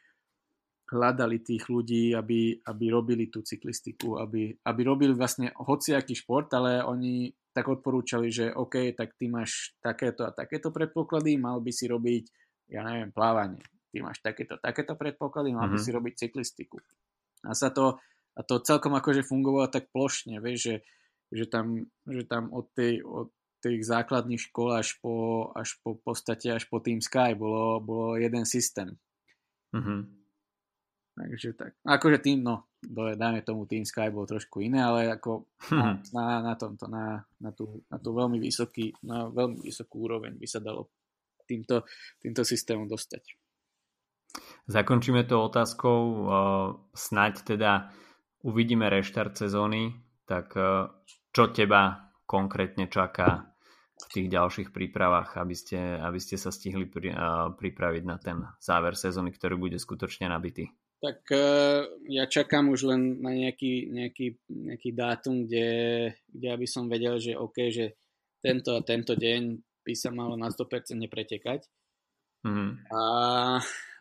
S2: hľadali tých ľudí, aby, aby robili tú cyklistiku, aby, aby robili vlastne hociaký šport, ale oni tak odporúčali, že OK, tak ty máš takéto a takéto predpoklady, mal by si robiť, ja neviem, plávanie. Ty máš takéto, takéto predpoklady, mal mm-hmm. by mhm. si robiť cyklistiku. A sa to, a to celkom akože fungovalo tak plošne, vieš, že, že, tam, že tam od tej, od tých základných škôl až po, až po podstate až po Team Sky bolo, bolo jeden systém. Mm-hmm. Takže tak. Akože tým, no, dajme tomu Team Sky bol trošku iné, ale ako na, na, na tomto, na, na, tú, na tú veľmi vysoký, na veľmi vysokú úroveň by sa dalo týmto, týmto systémom dostať.
S1: Zakončíme to otázkou, snaď teda uvidíme reštart sezóny, tak čo teba konkrétne čaká v tých ďalších prípravách, aby ste, aby ste sa stihli pri, uh, pripraviť na ten záver sezóny, ktorý bude skutočne nabitý?
S2: Tak uh, ja čakám už len na nejaký, nejaký, nejaký dátum, kde, kde aby som vedel, že OK, že tento a tento deň by sa malo na 100% pretekať. Mm-hmm. A,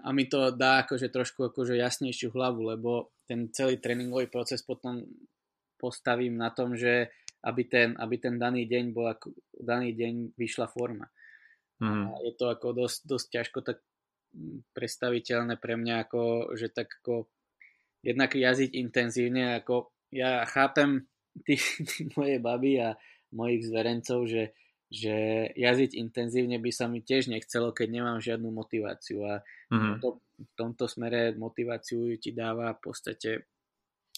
S2: a mi to dá akože trošku akože jasnejšiu hlavu, lebo ten celý tréningový proces potom postavím na tom, že aby ten, aby ten daný deň bol ako, daný deň vyšla forma. Mm. A je to ako dosť, dosť ťažko tak mm, predstaviteľné pre mňa, ako, že tak ako jednak jazdiť intenzívne, ako ja chápem tí, tí moje baby a mojich zverencov, že, že jazdiť intenzívne by sa mi tiež nechcelo, keď nemám žiadnu motiváciu a mm. to, v tomto smere motiváciu ti dáva v podstate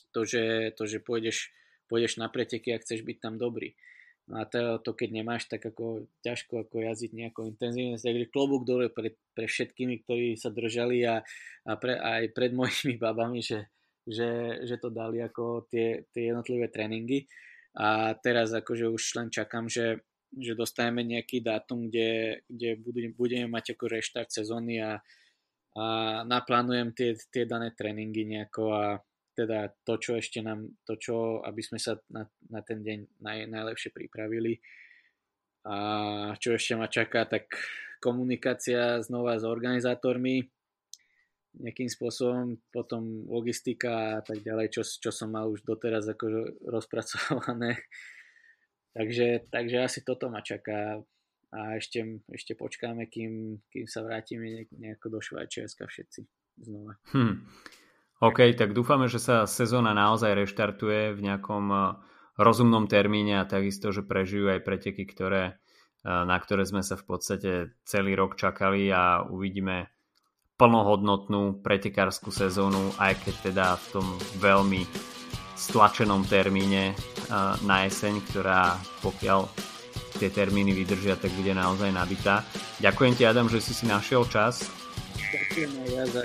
S2: to, že, to, že pôjdeš pôjdeš na preteky a chceš byť tam dobrý. No a to, to keď nemáš, tak ako ťažko ako jazdiť nejako intenzívne. Takže klobúk dole pre, pre všetkými, ktorí sa držali a, a pre, aj pred mojimi babami, že, že, že to dali ako tie, tie jednotlivé tréningy. A teraz akože už len čakám, že, že dostaneme nejaký dátum, kde, kde budeme mať ako reštart sezóny a, a naplánujem tie, tie dané tréningy nejako a, teda to, čo ešte nám, to, čo, aby sme sa na, na ten deň naj, najlepšie pripravili. A čo ešte ma čaká, tak komunikácia znova s organizátormi, nejakým spôsobom, potom logistika a tak ďalej, čo, čo som mal už doteraz ako rozpracované. takže, takže asi toto ma čaká a ešte, ešte počkáme, kým, kým sa vrátime nejako do Švajčiarska všetci. znova.
S1: Hm. OK, tak dúfame, že sa sezóna naozaj reštartuje v nejakom eh, rozumnom termíne a takisto, že prežijú aj preteky, ktoré, eh, na ktoré sme sa v podstate celý rok čakali a uvidíme plnohodnotnú pretekárskú sezónu, aj keď teda v tom veľmi stlačenom termíne eh, na jeseň, ktorá pokiaľ tie termíny vydržia, tak bude naozaj nabitá. Ďakujem ti Adam, že si si našiel čas.
S2: Ďakujem aj ja za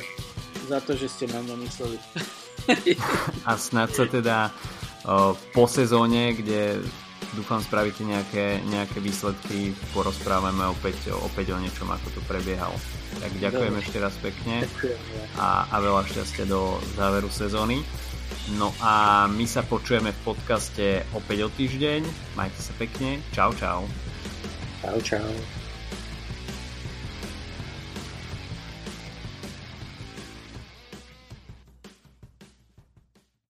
S2: za to, že ste na mňa mysleli.
S1: A snad sa teda o, po sezóne, kde dúfam spravíte nejaké, nejaké výsledky, porozprávame opäť, opäť o niečom, ako to prebiehalo. Tak ďakujem Dobre. ešte raz pekne a, a veľa šťastia do záveru sezóny. No a my sa počujeme v podcaste opäť o týždeň. Majte sa pekne. Čau, čau.
S2: Čau, čau.